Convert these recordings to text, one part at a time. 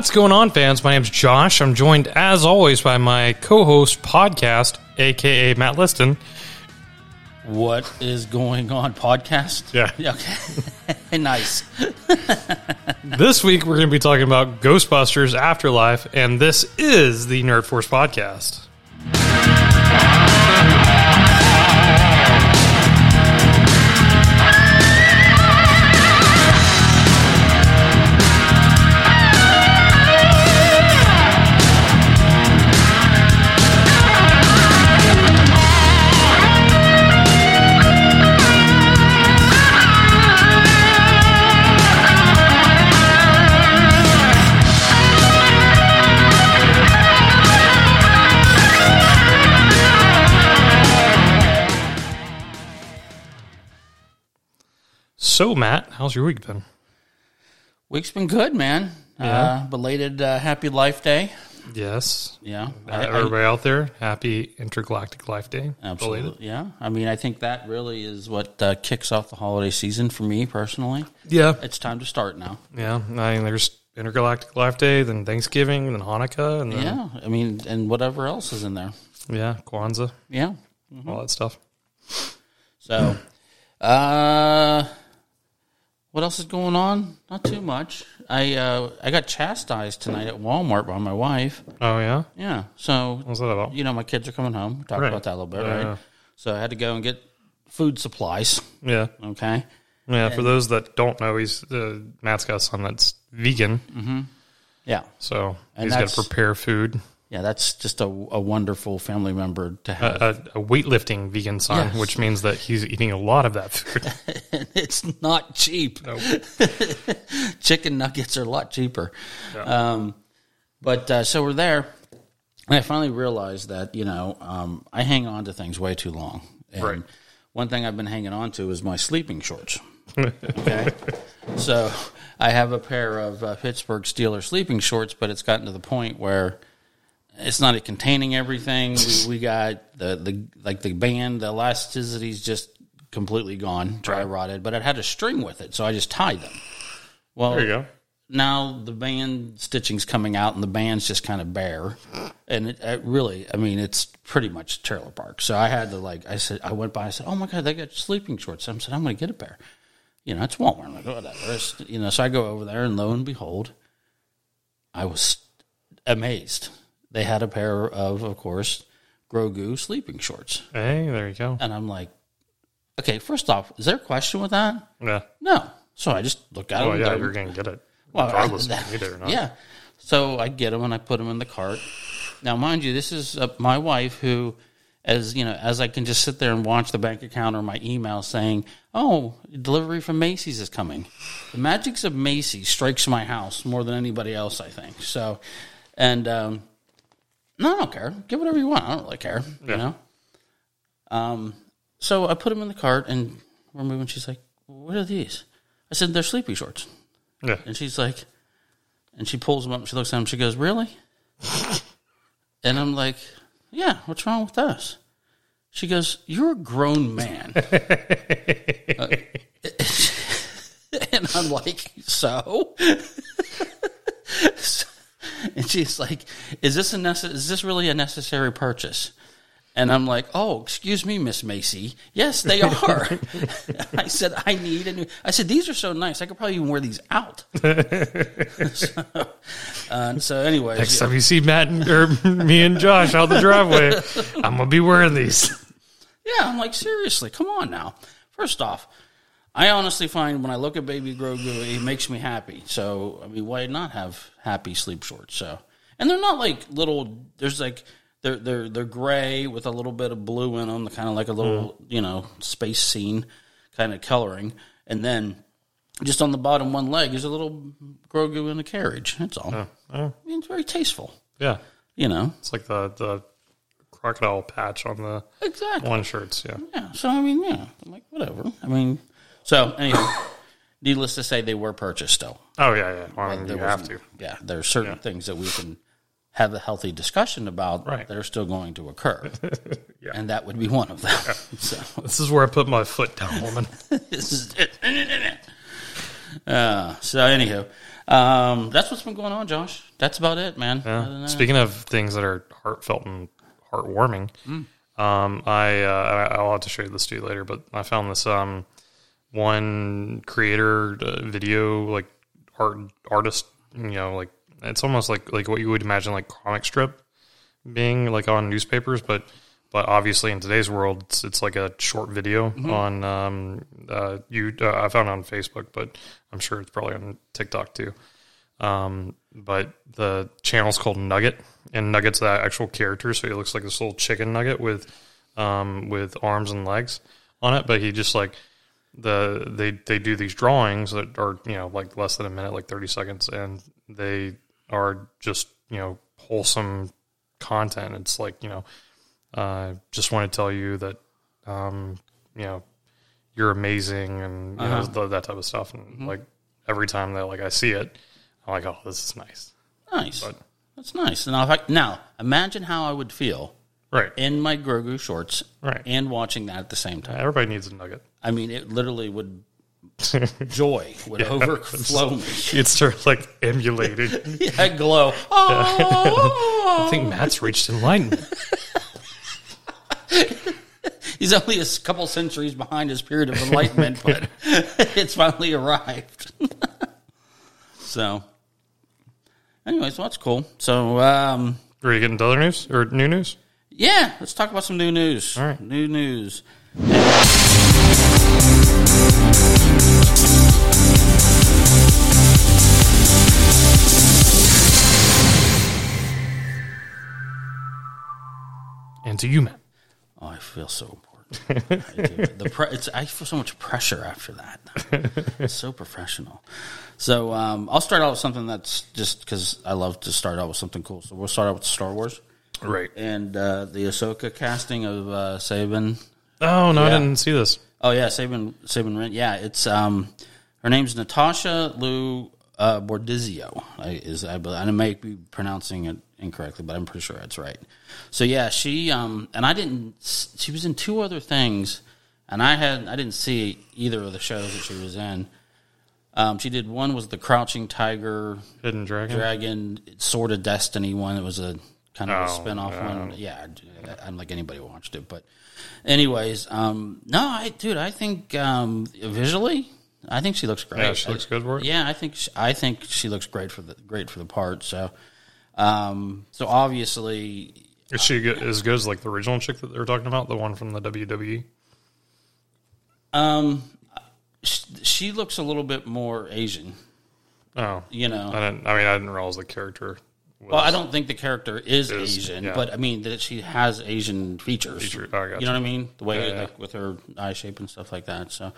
What's going on, fans? My name's Josh. I'm joined, as always, by my co-host podcast, aka Matt Liston. What is going on? Podcast? Yeah. Okay. nice. This week, we're going to be talking about Ghostbusters Afterlife, and this is the Nerd Force podcast. So, Matt, how's your week been? Week's been good, man. Yeah. Uh, belated uh, Happy Life Day. Yes. Yeah. Uh, I- I- everybody out there, happy Intergalactic Life Day. absolutely. Belated. Yeah. I mean, I think that really is what uh, kicks off the holiday season for me personally. Yeah. It's time to start now. Yeah. I mean, there's Intergalactic Life Day, then Thanksgiving, then Hanukkah, and then, Yeah. I mean, and whatever else is in there. yeah, Kwanzaa, Yeah. all that stuff. So, uh, what else is going on? Not too much. I uh, I got chastised tonight at Walmart by my wife. Oh, yeah? Yeah. So What's that about? you know, my kids are coming home. We talked Right. about that a little bit, Yeah, right? So I had to go and get food supplies. Yeah. Okay. Yeah, for those that don't know, he's uh, Matt's got a son that's vegan, Yeah. so And he's got to prepare food. Yeah. That's just a, a wonderful family member to have. A, a weightlifting vegan son, Yes. which means that he's eating a lot of that food. it's not cheap. Chicken nuggets are a lot cheaper. Um, but uh, so we're there. And I finally realized that, you know, um, I hang on to things way too long. And Right. one thing I've been hanging on to is my sleeping shorts. Okay. so I have a pair of uh, Pittsburgh Steelers sleeping shorts, but it's gotten to the point where it's not containing everything. We, we got the, the like the band, the elasticity's just completely gone, dry rotted, but it had a string with it, so I just tied them. Well, There you go. now the band stitching's coming out and the band's just kind of bare. And it, it really i mean it's pretty much trailer park. So i had to like i said i went by i said oh my god they got sleeping shorts. I said i'm going to get a pair. You know it's walmart. I'm like oh, whatever. It's- you know so i go over there and lo and behold i was amazed they had a pair of of course grogu sleeping shorts Hey, there you go. and i'm like okay first off is there a question with that Yeah. no so i just look at Oh, them yeah, you're going to get it. well, regardless I- you need or not. Yeah. So I get them and I put them in the cart. Now, mind you, this is uh, my wife who, as you know, as I can just sit there and watch the bank account or my email saying, "Oh, delivery from Macy's is coming." The magics of Macy's strikes my house more than anybody else, I think. So, and um, no, I don't care. Get whatever you want. I don't really care. You know. Um. So I put them in the cart and we're moving. She's like, "What are these?" I said, "They're sleepy shorts." Yeah. And she's like, and she pulls them up and she looks at them. She goes, Really? and I'm like, Yeah, what's wrong with us? She goes, You're a grown man. Uh, and I'm like, So? and she's like, Is this a necess- is this really a necessary purchase? And I'm like, oh, excuse me, Miss Macy. Yes, they are. I said, I need a new. I said, these are so nice. I could probably even wear these out. so, uh, so anyways, Next time you see Matt and, or me and Josh out the driveway, I'm going to be wearing these. yeah, I'm like, seriously, come on now. First off, I honestly find when I look at Baby Grogu, it makes me happy. So, I mean, why not have happy sleep shorts? So, and they're not like little. There's like they're they're they're gray with a little bit of blue in them, kind of like a little mm-hmm. you know space scene kind of coloring, and then just on the bottom one leg is a little Grogu in a carriage. That's all. Oh, I mean, it's very tasteful. yeah. You know, It's like the, the crocodile patch on the exactly. one shirts. Yeah. Yeah. So I mean, yeah. I'm like, whatever. I mean, so anyway, needless to say, they were purchased still. Oh, yeah, yeah. Well, I mean, There you have to. Yeah, there are certain things that we can have a healthy discussion about Right. that are still going to occur, Yeah. and that would be one of them. so This is where I put my foot down, woman. this is it. Uh, so anywho, Um, that's what's been going on, Josh. That's about it, man. Yeah. Speaking of things that are heartfelt and heartwarming, Hmm. um, I uh, I- I'll have to show you this to you later, but I found this um, one creator uh, video like art artist, you know, like it's almost like like what you would imagine like comic strip being like on newspapers, but but obviously in today's world, it's, it's like a short video on um, uh, you. Uh, I found it on Facebook, but I'm sure it's probably on TikTok too. Um, but the channel's called Nugget, and Nugget's the actual character, so he looks like this little chicken nugget with um, with arms and legs on it. But he just like the they they do these drawings that are you know like less than a minute, like thirty seconds, and they are just you know wholesome content. It's like you know, uh, just want to tell you that um, you know you're amazing and you know, that type of stuff. And like every time that like I see it, I'm like, oh, this is nice. nice. But- That's nice. Now, I, now, imagine how I would feel Right, in my Grogu shorts Right. and watching that at the same time. everybody needs a nugget. I mean, it literally would joy would overflow me. You'd start like emulating. I glow. Oh! I think Matt's reached enlightenment. He's only a couple centuries behind his period of enlightenment, but it's finally arrived. so, anyways, well, that's cool. So, um, Ready to get into other news or new news? Yeah, let's talk about some new news. All right. New news. And to you, man. Oh, I feel so important. I, do. The pre- it's, I feel so much pressure after that. It's so professional. So um, I'll start out with something that's just because I love to start out with something cool. So we'll start out with Star Wars Right. and uh, the Ahsoka casting of uh, Sabine. Oh no, I didn't see this. Oh yeah, Sabine Sabine Wren. Yeah, it's um, her name's Natasha Liu uh, Bordizzo. I, is I, I may be pronouncing it incorrectly, but I'm pretty sure that's right. So yeah, she um, and I didn't. She was in two other things, and I had I didn't see either of the shows that she was in. Um, she did one was the Crouching Tiger, Hidden Dragon. Dragon, Sword of Destiny one. It was a kind of a Oh, spin off one. Yeah, I don't think anybody watched it, but anyways, um, no, I dude, I think um, visually, I think she looks great. Yeah, she looks good for it. Yeah, I think she, I think she looks great for the great for the part. So, um, so obviously, Is she good, as good as like the original chick that they were talking about, the one from the? WWE? um, sh- she looks a little bit more Asian. Oh, You know, I didn't. I mean, I didn't realize the character. Well, I don't think the character is, Is, Asian, yeah. but I mean that she has Asian features. Feature- oh, I you know what I mean? The way Yeah, yeah. like with her eye shape and stuff like that. So,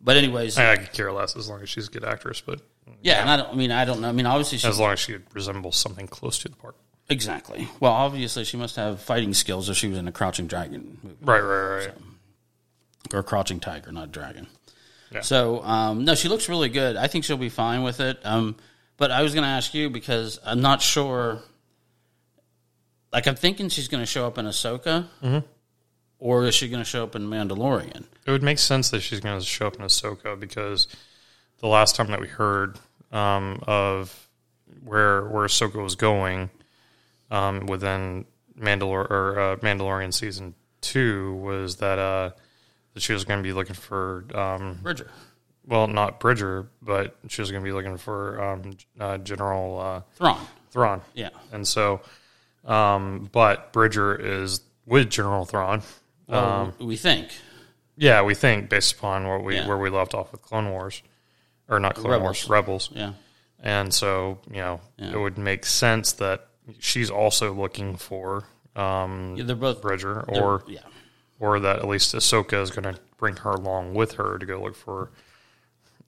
but anyways, I, I could care less as long as she's a good actress, but yeah, and I don't. I mean, I don't know. I mean, obviously, she as long as she resembles something close to the part. exactly. Well, obviously, she must have fighting skills if she was in a Crouching Dragon movie Right, right, right. or Crouching Tiger, not Dragon. Yeah. So, um, no, she looks really good. I think she'll be fine with it. Um, but I was going to ask you because I'm not sure. Like, I'm thinking she's going to show up in Ahsoka, Mm-hmm. or is she going to show up in Mandalorian? It would make sense that she's going to show up in Ahsoka because the last time that we heard um, of where where Ahsoka was going um, within Mandalor or uh, Mandalorian season two was that uh, that she was going to be looking for um, Bridger. Well not Bridger but she was going to be looking for um, uh, General uh, Thrawn. Thrawn Yeah. and so um, but Bridger is with General Thrawn. Well, we think. Yeah, we think based upon what we Yeah. where we left off with Clone Wars, or not Clone Rebels. Wars, Rebels, Yeah. and so you know Yeah. it would make sense that she's also looking for um, Yeah, they're both. Bridger, or yeah. or that at least Ahsoka is going to bring her along with her to go look for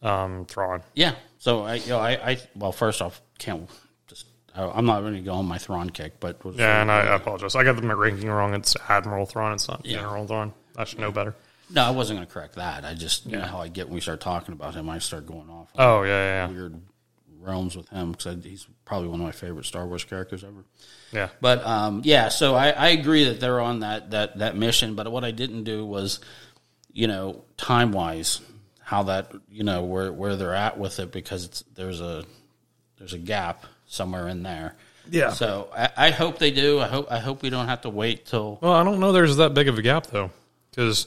um, Thrawn. Yeah. So I, you know, I, I, well, first off, can't just. I, I'm not going to go on my Thrawn kick, but was Yeah, and I, I apologize. I got the ranking wrong. It's Admiral Thrawn. It's not Yeah. General Thrawn. I should know better. no, I wasn't going to correct that. I just, you know how I get when we start talking about him, I start going off Oh yeah, yeah, yeah. weird realms with him because he's probably one of my favorite Star Wars characters ever. yeah. But um, yeah, so I, I agree that they're on that that that mission. But what I didn't do was, you know, time wise, how that you know where where they're at with it because it's, there's a there's a gap somewhere in there. Yeah. So I, I hope they do. I hope I hope we don't have to wait till Well, I don't know. There's that big of a gap though, because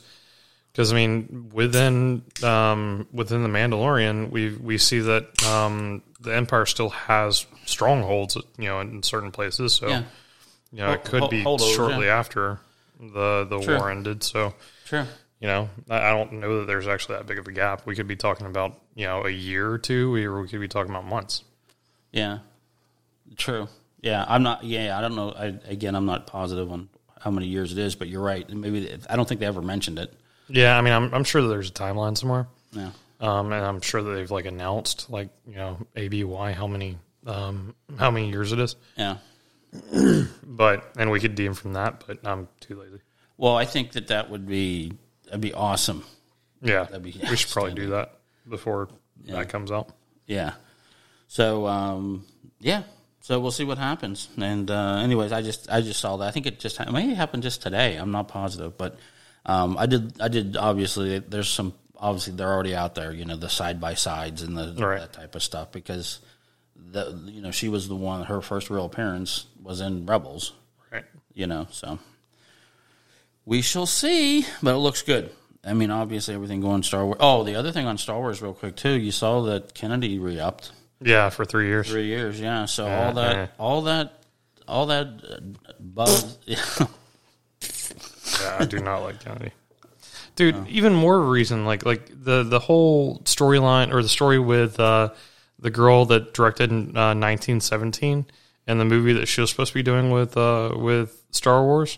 because I mean within um, within the Mandalorian, we we see that um, the Empire still has strongholds, you know, in certain places. So yeah. you know, it could hol- be holdovers, shortly yeah. after the the Sure. war ended. So Sure. You know, I, don't know that there's actually that big of a gap. We could be talking about you know a year or two, or we could be talking about months. Yeah. True. Yeah, I'm not. Yeah, I don't know. I, again, I'm not positive on how many years it is, but you're right. Maybe I don't think they ever mentioned it. Yeah, I mean, I'm I'm sure that there's a timeline somewhere. Yeah. Um, and I'm sure that they've like announced like you know ABY how many um how many years it is. Yeah. But and we could deem from that, but I'm too lazy. Well, I think that that would be that'd be awesome. Yeah, That'd be we should probably do that before that comes out. Yeah. So um, yeah. So we'll see what happens. And uh, anyways, I just I just saw that. I think it just happened it may happen just today. I'm not positive, but um, I did I did obviously. There's some obviously they're already out there. You know the side by sides and the Right. that type of stuff because the you know she was the one her first real appearance was in Rebels. Right. You know so we shall see, but it looks good. I mean, obviously everything going Star Wars. Oh, the other thing on Star Wars, real quick too. You saw that Kennedy re-upped Yeah, for three years. three years. Yeah, so Yeah, all that, yeah. all that, all that uh, buzz. Yeah, I do not like Kennedy. Dude, even more reason like like the the whole storyline or the story with uh, the girl that directed in uh, 1917 and the movie that she was supposed to be doing with uh, with Star Wars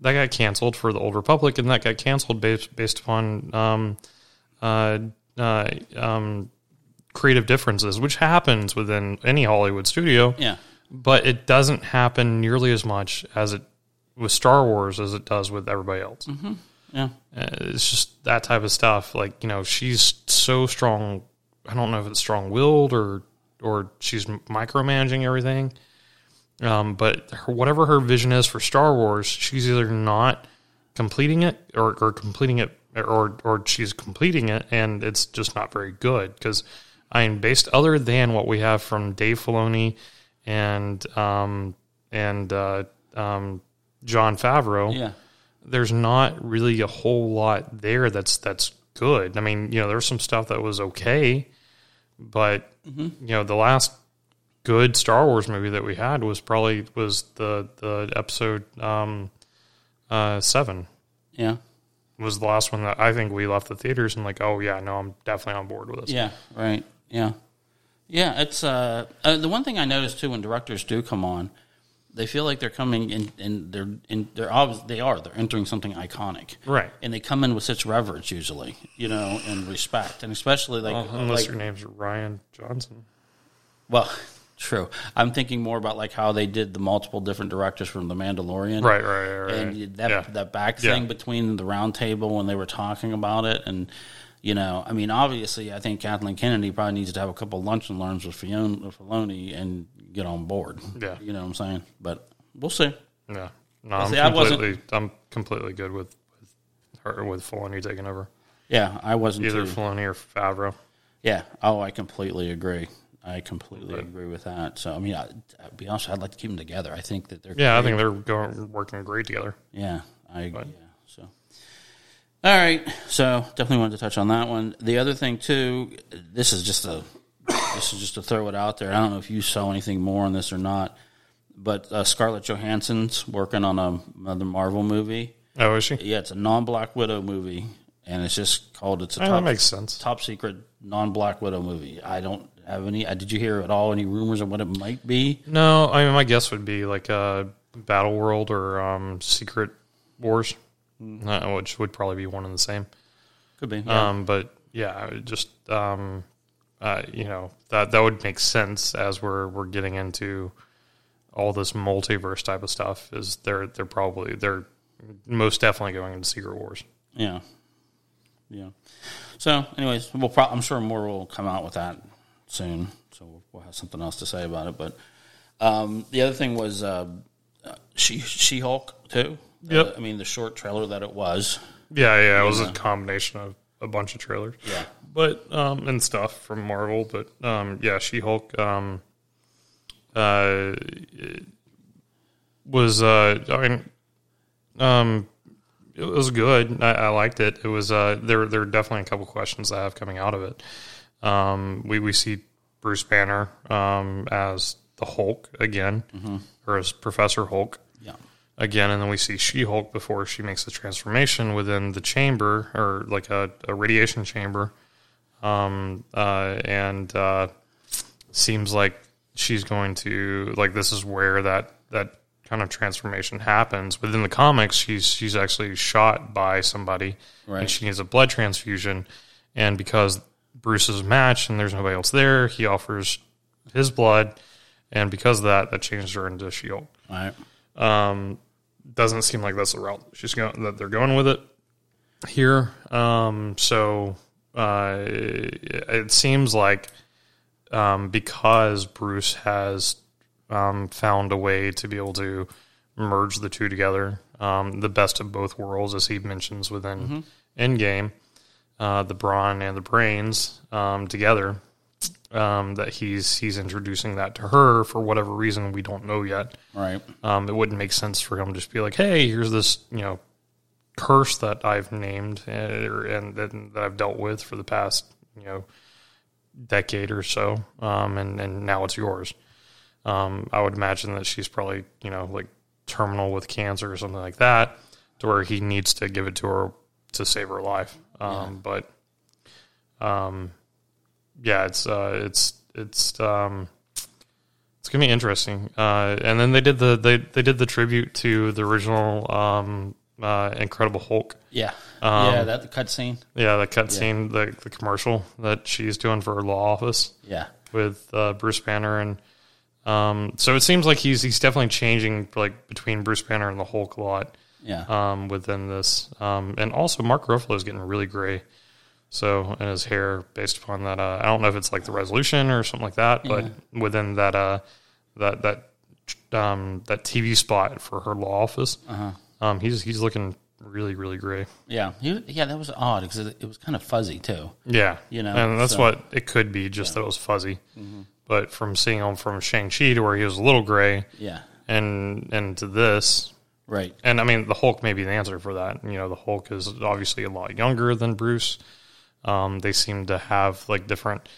that got canceled for the Old Republic and that got canceled based based upon um, uh, uh, um, creative differences, which happens within any Hollywood studio yeah, but it doesn't happen nearly as much as it with Star Wars as it does with everybody else. yeah, Uh, It's just that type of stuff. Like you know, she's so strong. I don't know if it's strong willed or or she's micromanaging everything. Um, but her, whatever her vision is for Star Wars, she's either not completing it or, or completing it or or she's completing it and it's just not very good. Because I mean based other than what we have from Dave Filoni and um and uh, um, Jon Favreau yeah, there's not really a whole lot there that's that's good. I mean, you know, there's some stuff that was okay, but you know, the last good Star Wars movie that we had was probably was the the episode um, uh, seven yeah, was the last one that I think we left the theaters and like, oh yeah, no, I'm definitely on board with this. yeah. Right. Yeah, yeah. It's uh, uh, the one thing I noticed too when directors do come on, they feel like they're coming in, and they're in, they're obvious they are they're entering something iconic, Right. and they come in with such reverence usually, you know, and respect, and especially like Unless like your name's Rian Johnson. Well, true. I'm thinking more about like how they did the multiple different directors from The Mandalorian, Right, right, right. And that yeah. that back Yeah. thing between the round table when they were talking about it, and you know, I mean, obviously, I think Kathleen Kennedy probably needs to have a couple lunch and learns with Fiona Filoni and get on board. Yeah. you know what I'm saying. But we'll see. Yeah. No, I'm see, completely I'm completely good with with her with Filoni taking over. Yeah, I wasn't Either too. Filoni or Favreau. Yeah. Oh, I completely agree. I completely agree with that. So, I mean, I, I'll be honest, I'd like to keep them together. I think that they're Yeah, I think they're going working great together. Yeah, I yeah. So, all right. So definitely wanted to touch on that one. The other thing too, this is just a this is just to throw it out there. I don't know if you saw anything more on this or not, but uh, Scarlett Johansson's working on a, another Marvel movie. Oh, is she? Yeah, it's a non-Black Widow movie, and it's just called it's a Oh, that top, makes sense. top secret non-Black Widow movie. I don't have any. Uh, did you hear at all any rumors of what it might be? No, I mean my guess would be like a Battle World or um, Secret Wars, uh, which would probably be one and the same. Could be. Yeah. Um, but yeah, just um, uh, you know that that would make sense as we're we're getting into all this multiverse type of stuff. Is they're they're probably they're most definitely going into Secret Wars. Yeah. Yeah. So, anyways, we'll pro- I'm sure more will come out with that soon. So we'll, have something else to say about it. But um, the other thing was uh, uh, she She Hulk too. Yep. Uh, I mean, the short trailer that it was. Yeah, yeah, it was a combination of a bunch of trailers. Yeah. but um, and stuff from Marvel. But um, yeah, She Hulk. Um, uh, was uh, I mean, um, it was good. I, I liked it. It was uh, there. There are definitely a couple questions I have coming out of it. Um, we we see Bruce Banner um, as the Hulk again, or as Professor Hulk Yeah. again, and then we see She Hulk before she makes the transformation within the chamber or like a, a radiation chamber. Um, uh, and uh, seems like she's going to like this is where that that kind of transformation happens within the comics. She's she's actually shot by somebody, Right. and she needs a blood transfusion. And because Bruce's match and there's nobody else there, he offers his blood, and because of that, that changed her into All right. um, doesn't seem like that's the route she's going that they're going with it here. Um, so uh, it, it seems like um, because Bruce has um, found a way to be able to merge the two together, um, the best of both worlds, as he mentions within Endgame, uh, the brawn and the brains um, together. Um, that he's he's introducing that to her for whatever reason we don't know yet right. um, it wouldn't make sense for him to just be like, "Hey, here's this you know curse that I've named uh, and, and that I've dealt with for the past you know decade or so, um, and and now it's yours." Um, I would imagine that she's probably you know like terminal with cancer or something like that, to where he needs to give it to her to save her life. Um, But um, yeah, it's uh, it's it's um, it's gonna be interesting. Uh, and then they did the they they did the tribute to the original um, uh, Incredible Hulk. Yeah. Um, yeah. That the cutscene. Yeah, the cutscene, the the commercial that she's doing for her law office Yeah. with uh, Bruce Banner, and um, so it seems like he's he's definitely changing like between Bruce Banner and the Hulk a lot Yeah. um, within this. Um, and also, Mark Ruffalo is getting really gray. So, and his hair, based upon that, uh, I don't know if it's like the resolution or something like that, but within that, uh, that that um, that TV spot for her law office, Uh-huh. um, he's he's looking really really gray. yeah. He, yeah. That was odd because it, it was kind of fuzzy too. Yeah, You know, and that's so- what it could be, just that it was fuzzy. But from seeing him from Shang Chi to where he was a little gray, Yeah. and and to this, Right. And I mean, the Hulk may be the answer for that. You know, the Hulk is obviously a lot younger than Bruce. Um, they seem to have like different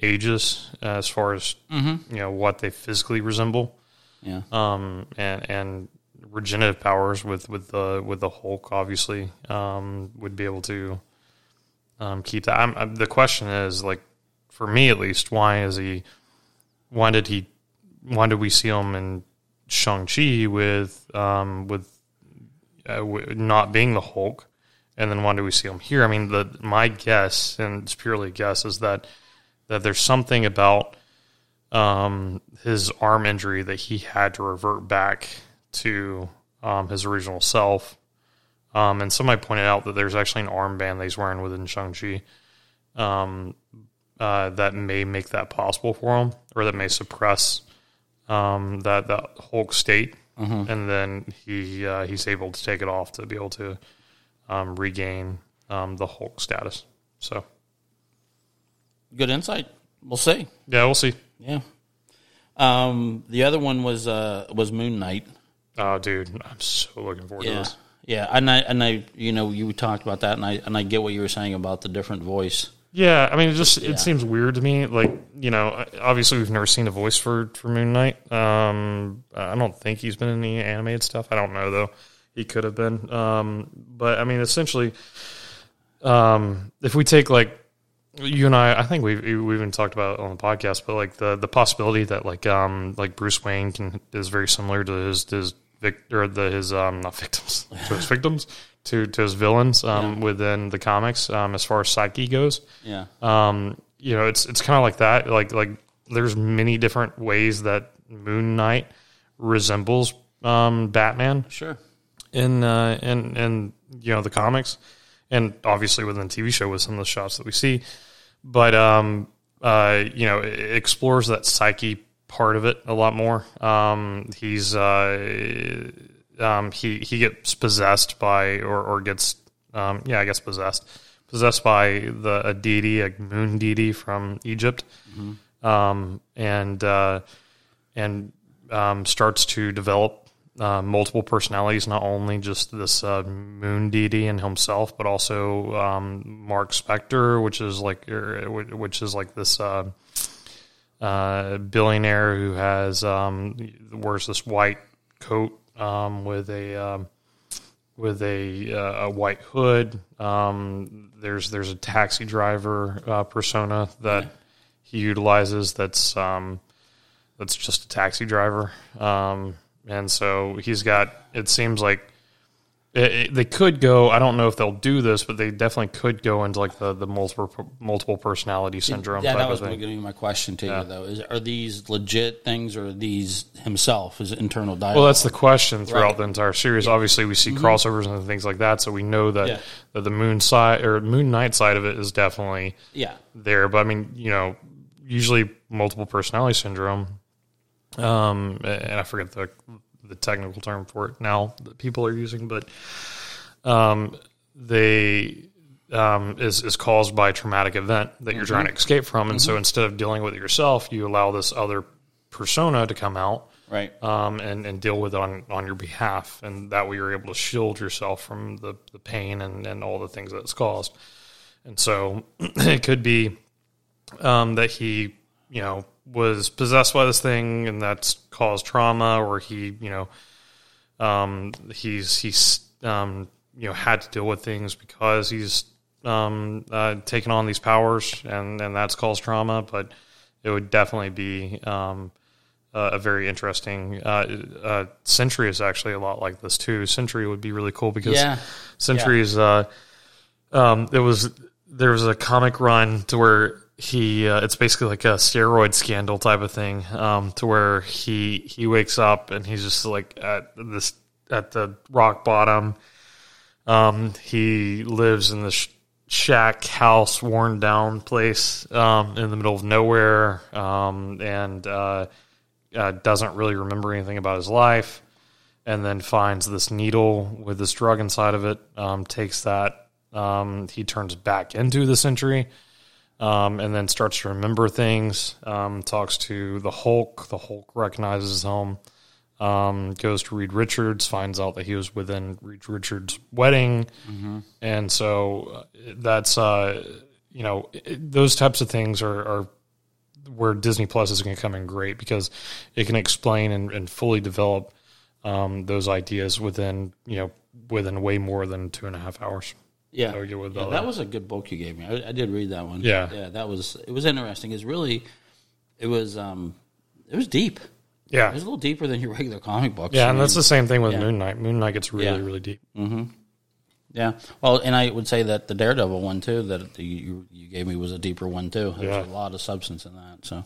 ages as far as you know what they physically resemble, Yeah. um, and and regenerative powers with with the with the Hulk obviously um, would be able to um, keep that. I'm, I'm, the question is like for me at least, why is he? Why did he? Why did we see him in Shang Chi with um, with uh, not being the Hulk, and then why do we see him here? I mean, the my guess, and it's purely a guess, is that that there's something about um, his arm injury that he had to revert back to um, his original self. Um, and somebody pointed out that there's actually an armband that he's wearing within Shang Chi um, uh, that may make that possible for him, or that may suppress um, that that Hulk state, and then he uh, he's able to take it off to be able to um, regain um, the Hulk status. So Good insight. We'll see. yeah, we'll see. Yeah. Um, the other one was uh, was Moon Knight. Oh, dude, I'm so looking forward to Yeah. this. Yeah, and I and I you know you talked about that, and I and I get what you were saying about the different voice. Yeah, I mean, it just Yeah. it seems weird to me. Like, you know, obviously we've never seen a voice for for Moon Knight. Um, I don't think he's been in any animated stuff. I don't know though. He could have been. Um, but I mean, essentially, um, if we take like you and I, I think we've we even talked about it on the podcast, but like the the possibility that like um like Bruce Wayne can is very similar to his his vic or the his um not victims to his victims to to his villains um within the comics um as far as psyche goes Yeah. um, you know, it's it's kind of like that. Like like there's many different ways that Moon Knight resembles um, Batman Sure. in uh, in in you know the comics, and obviously within the TV show with some of the shots that we see. But um, uh, you know, it explores that psyche part of it a lot more. Um, he's uh, um, he he gets possessed by or or gets um, yeah, I guess possessed possessed by the a deity, a moon deity from Egypt, um, and uh, and um, starts to develop uh, multiple personalities, not only just this uh, moon deity and himself, but also um, Mark Spector, which is like er, which is like this uh, uh, billionaire who has um, wears this white coat um, with a um, with a, uh, a white hood. Um, there's there's a taxi driver uh, persona that he utilizes. That's um, that's just a taxi driver, um, and so he's got. It seems like it, it, they could go. I don't know if they'll do this, but they definitely could go into like the, the multiple multiple personality syndrome. Yeah, type that was going to be my question to you, though. Is, are these legit things, or are these himself, his internal dialogue? Well, that's the question throughout Right. Mm-hmm. the entire series. Obviously, we see crossovers and things like that, so we know that, Yeah. that the moon side or Moon Knight side of it is definitely yeah, there. But I mean, you know, usually multiple personality syndrome, um, and I forget the the technical term for it now that people are using, but um, they um, is is caused by a traumatic event that you're trying to escape from, and so instead of dealing with it yourself, you allow this other persona to come out right. um, and, and deal with it on, on your behalf. And that way you're able to shield yourself from the, the pain and, and all the things that's caused. And so it could be um, that he, you know, was possessed by this thing and that's caused trauma, or he, you know, um, he's he's um, you know had to deal with things because he's um, uh, taken on these powers and and that's caused trauma. But it would definitely be um, uh, a very interesting. Uh, uh, Sentry is actually a lot like this too. Sentry would be really cool because Yeah. Sentry is. Uh, um, it was there was a comic run to where he. Uh, it's basically like a steroid scandal type of thing. Um, to where he he wakes up and he's just like at this at the rock bottom. Um, he lives in this sh- shack house, worn down place um, in the middle of nowhere, um, and uh, uh, doesn't really remember anything about his life. And then finds this needle with this drug inside of it. Um, takes that. Um, he turns back into the Sentry, um, and then starts to remember things. Um, talks to the Hulk. The Hulk recognizes him um, goes to Reed Richards, finds out that he was within Reed Richards' wedding, and so uh, that's uh, you know it, those types of things are, are where Disney Plus is going to come in great because it can explain and, and fully develop um, those ideas within you know within way more than two and a half hours. Yeah, would with Yeah, that was a good book you gave me. I, I did read that one. Yeah. yeah, that was it was interesting. It's really, it was um, it was deep. Yeah, it was a little deeper than your regular comic books. yeah, I and mean, that's the same thing with Yeah. Moon Knight. Moon Knight gets really Yeah. really deep. yeah. Well, and I would say that the Daredevil one too that you you, you gave me was a deeper one too. There's Yeah. a lot of substance in that. So.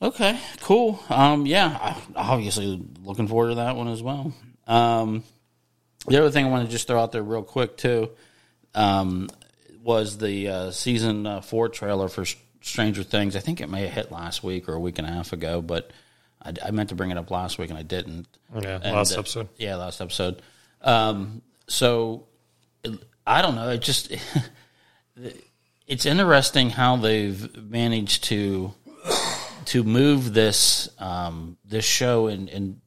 Okay, cool. Um, yeah, I- obviously looking forward to that one as well. Um, the other thing I want to just throw out there real quick too um, was the uh, season uh, four trailer for Stranger Things. I think it may have hit last week or a week and a half ago, but I, I meant to bring it up last week and I didn't. Yeah, And, last uh, episode. Yeah, last episode. Um, so I don't know. It just it's interesting how they've managed to to move this um, this show in, in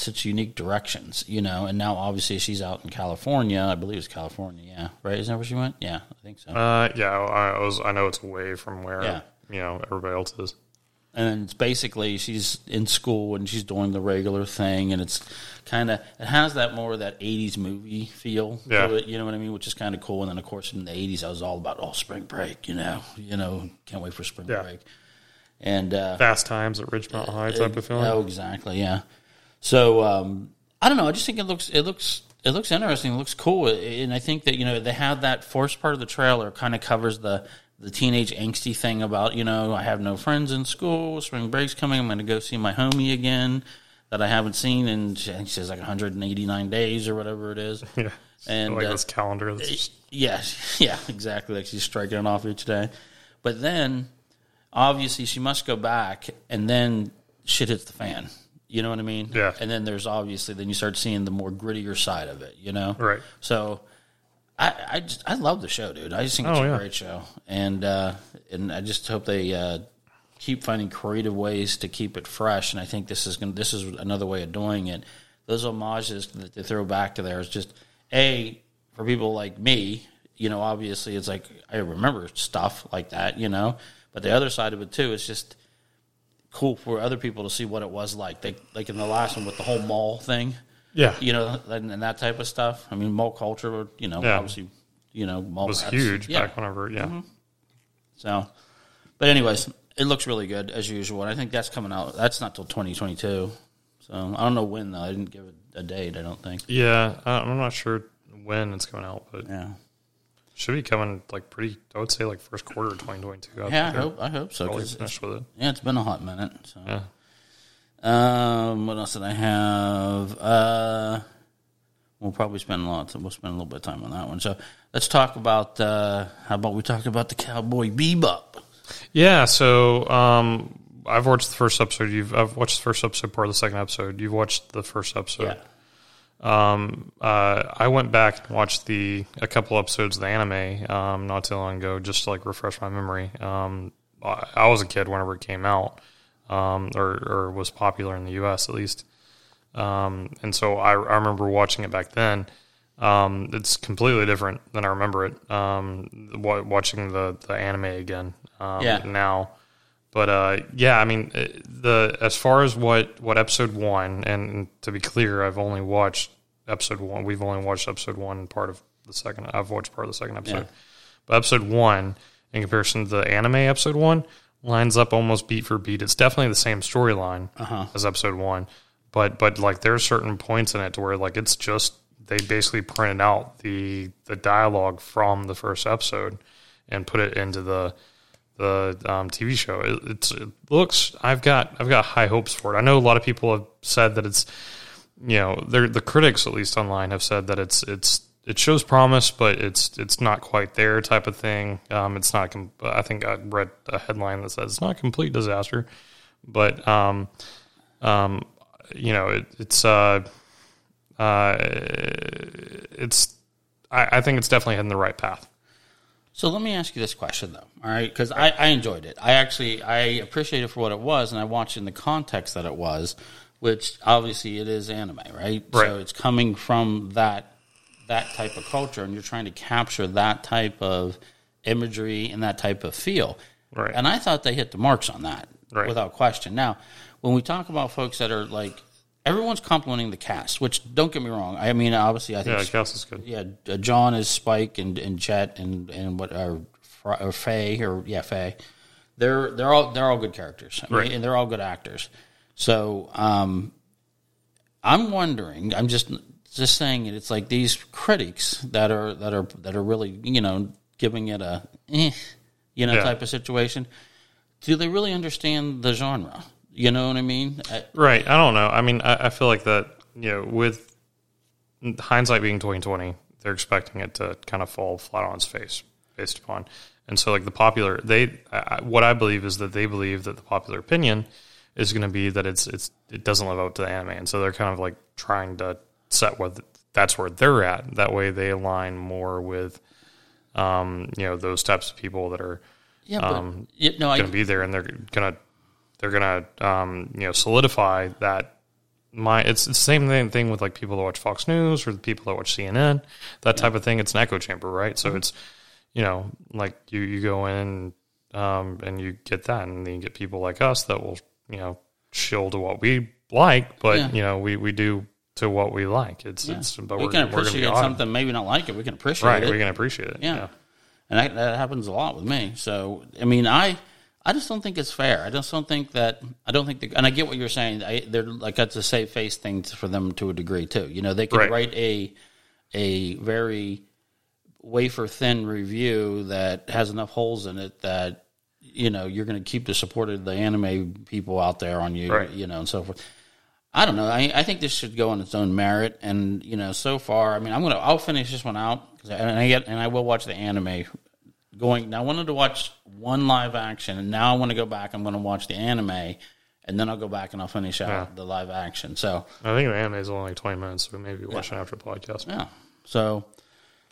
such unique directions, you know. And now, obviously, she's out in California. I believe it's California. Yeah, right. Isn't that where she went? Yeah, I think so. Uh, yeah, I was. I know it's away from where Yeah. you know everybody else is. and it's basically she's in school and she's doing the regular thing, and it's kind of it has that more of that '80s movie feel Yeah. to it. You know what I mean? Which is kind of cool. And then, of course, in the '80s, I was all about oh, spring break. You know, you know, can't wait for spring Yeah. break. And uh, Fast Times at Ridgemont High type of film. Oh, exactly. Yeah. So um, I don't know. I just think it looks it looks it looks interesting. It looks cool, and I think that you know they have that first part of the trailer kind of covers the the teenage angsty thing about you know I have no friends in school. Spring break's coming. I'm going to go see my homie again that I haven't seen in she she says like 189 days or whatever it is. Yeah, And, like uh, this calendar. That's Yeah, yeah, exactly. Like she's striking it off each day. But then, obviously, she must go back, and then shit hits the fan. You know what I mean? Yeah. And then there's obviously then you start seeing the more grittier side of it. You know? Right. So, I I just I love the show, dude. I just think it's Oh, a yeah. great show, and uh, and I just hope they uh, keep finding creative ways to keep it fresh, and I think this is gonna, this is another way of doing it. Those homages that they throw back to there is just a for people like me. You know, obviously, it's like I remember stuff like that. You know, but the other side of it too is just cool for other people to see what it was like. They, like in the last one with the whole mall thing Yeah. you know, and, and that type of stuff. I mean, mall culture, you know, Yeah. obviously, you know, mall was rats. huge Yeah. back whenever. Yeah. Mm-hmm. So, but anyways, it looks really good as usual, and I think that's coming out. That's not till twenty twenty two. So I don't know when though. I didn't give it a date. I don't think. Yeah. I'm not sure when it's coming out, but Yeah. Should be coming like pretty. I would say like first quarter of 2022. Yeah, I hope. I hope so. Probably 'cause it's, finished with it. yeah, it's been a hot minute. So. Yeah. Um, what else did I have? Uh, we'll probably spend a lot. We'll spend a little bit of time on that one. So let's talk about. Uh, how about we talk about the Cowboy Bebop? Yeah, so um, I've watched the first episode. You've I've watched the first episode, part of the second episode. You've watched the first episode. Um, uh, I went back and watched the a couple episodes of the anime um, not too long ago, just to like refresh my memory. Um, I, I was a kid whenever it came out, um, or or was popular in the U.S. at least. Um, and so I, I remember watching it back then. Um, it's completely different than I remember it. Um, wa- watching the, the anime again um, Yeah. now, but uh, yeah, I mean uh, the as far as what what episode one, and to be clear, I've only watched episode one. We've only watched episode one, part of the second. I've watched part of the second episode, Yeah. but episode one, in comparison to the anime episode one, lines up almost beat for beat. It's definitely the same storyline Uh-huh. as episode one, but but like there are certain points in it to where like it's just they basically printed out the the dialogue from the first episode and put it into the the um, TV show. It, it looks. I've got I've got high hopes for it. I know a lot of people have said that it's you know the critics at least online have said that it's it's it shows promise, but it's it's not quite there type of thing. Um, it's not. I think I read a headline that says it's not complete disaster, but um, um, you know it, it's uh, uh, it's. I, I think it's definitely heading the right path. So let me ask you this question though, all right? Because I, I enjoyed it. I actually I appreciate it for what it was, and I watched it in the context that it was, which obviously it is anime, right? So it's coming from that that type of culture, and you're trying to capture that type of imagery and that type of feel. Right. And I thought they hit the marks on that Right. without question. Now, when we talk about folks that are like everyone's complimenting the cast, which don't get me wrong. I mean, obviously, I think Yeah, cast is good. yeah, uh, John is Spike and, and Jet and and what or, or Faye or yeah Faye. They're they're all they're all good characters, I mean, Right. and they're all good actors. So um, I'm wondering. I'm just just saying it. It's like these critics that are that are that are really you know giving it a eh, you know Yeah. type of situation. Do they really understand the genre? You know what I mean? I, Right. I don't know. I mean, I, I feel like that. You know, with hindsight being twenty twenty, they're expecting it to kind of fall flat on its face based upon. And so, like the popular, they I, what I believe is that they believe that the popular opinion is going to be that it's it's it doesn't live up to the anime, and so they're kind of like trying to set what that's where they're at. That way, they align more with, um, you know, those types of people that are yeah, but Um, you know, going to be there, and they're gonna they're gonna um, you know solidify that. My it's the same thing, thing with like people that watch Fox News or the people that watch CNN, that type of thing. It's an echo chamber, right? Mm-hmm. So it's you know like you you go in um, and you get that, and then you get people like us that will you know chill to what we like, but Yeah. you know we we do to what we like. It's it's but we can appreciate something, maybe not like it. We can appreciate right? it. We can appreciate it. Yeah. yeah. and that, that happens a lot with me. So, I mean, I I just don't think it's fair. I just don't think that I don't think the, and I get what you're saying. I, they're like that's a safe face thing for them to a degree too. You know, they could Right. write a a very wafer thin review that has enough holes in it that you know you're going to keep the support of the anime people out there on you, Right. you know, and so forth. I don't know. I, I think this should go on its own merit, and you know, so far, I mean, I'm gonna I'll finish this one out and I get and I will watch the anime. Going now, I wanted to watch one live action, and now I want to go back. I'm going to watch the anime, and then I'll go back and I'll finish out the live action. So I think the anime is only like twenty minutes, so we may be watching after the podcast. yeah, so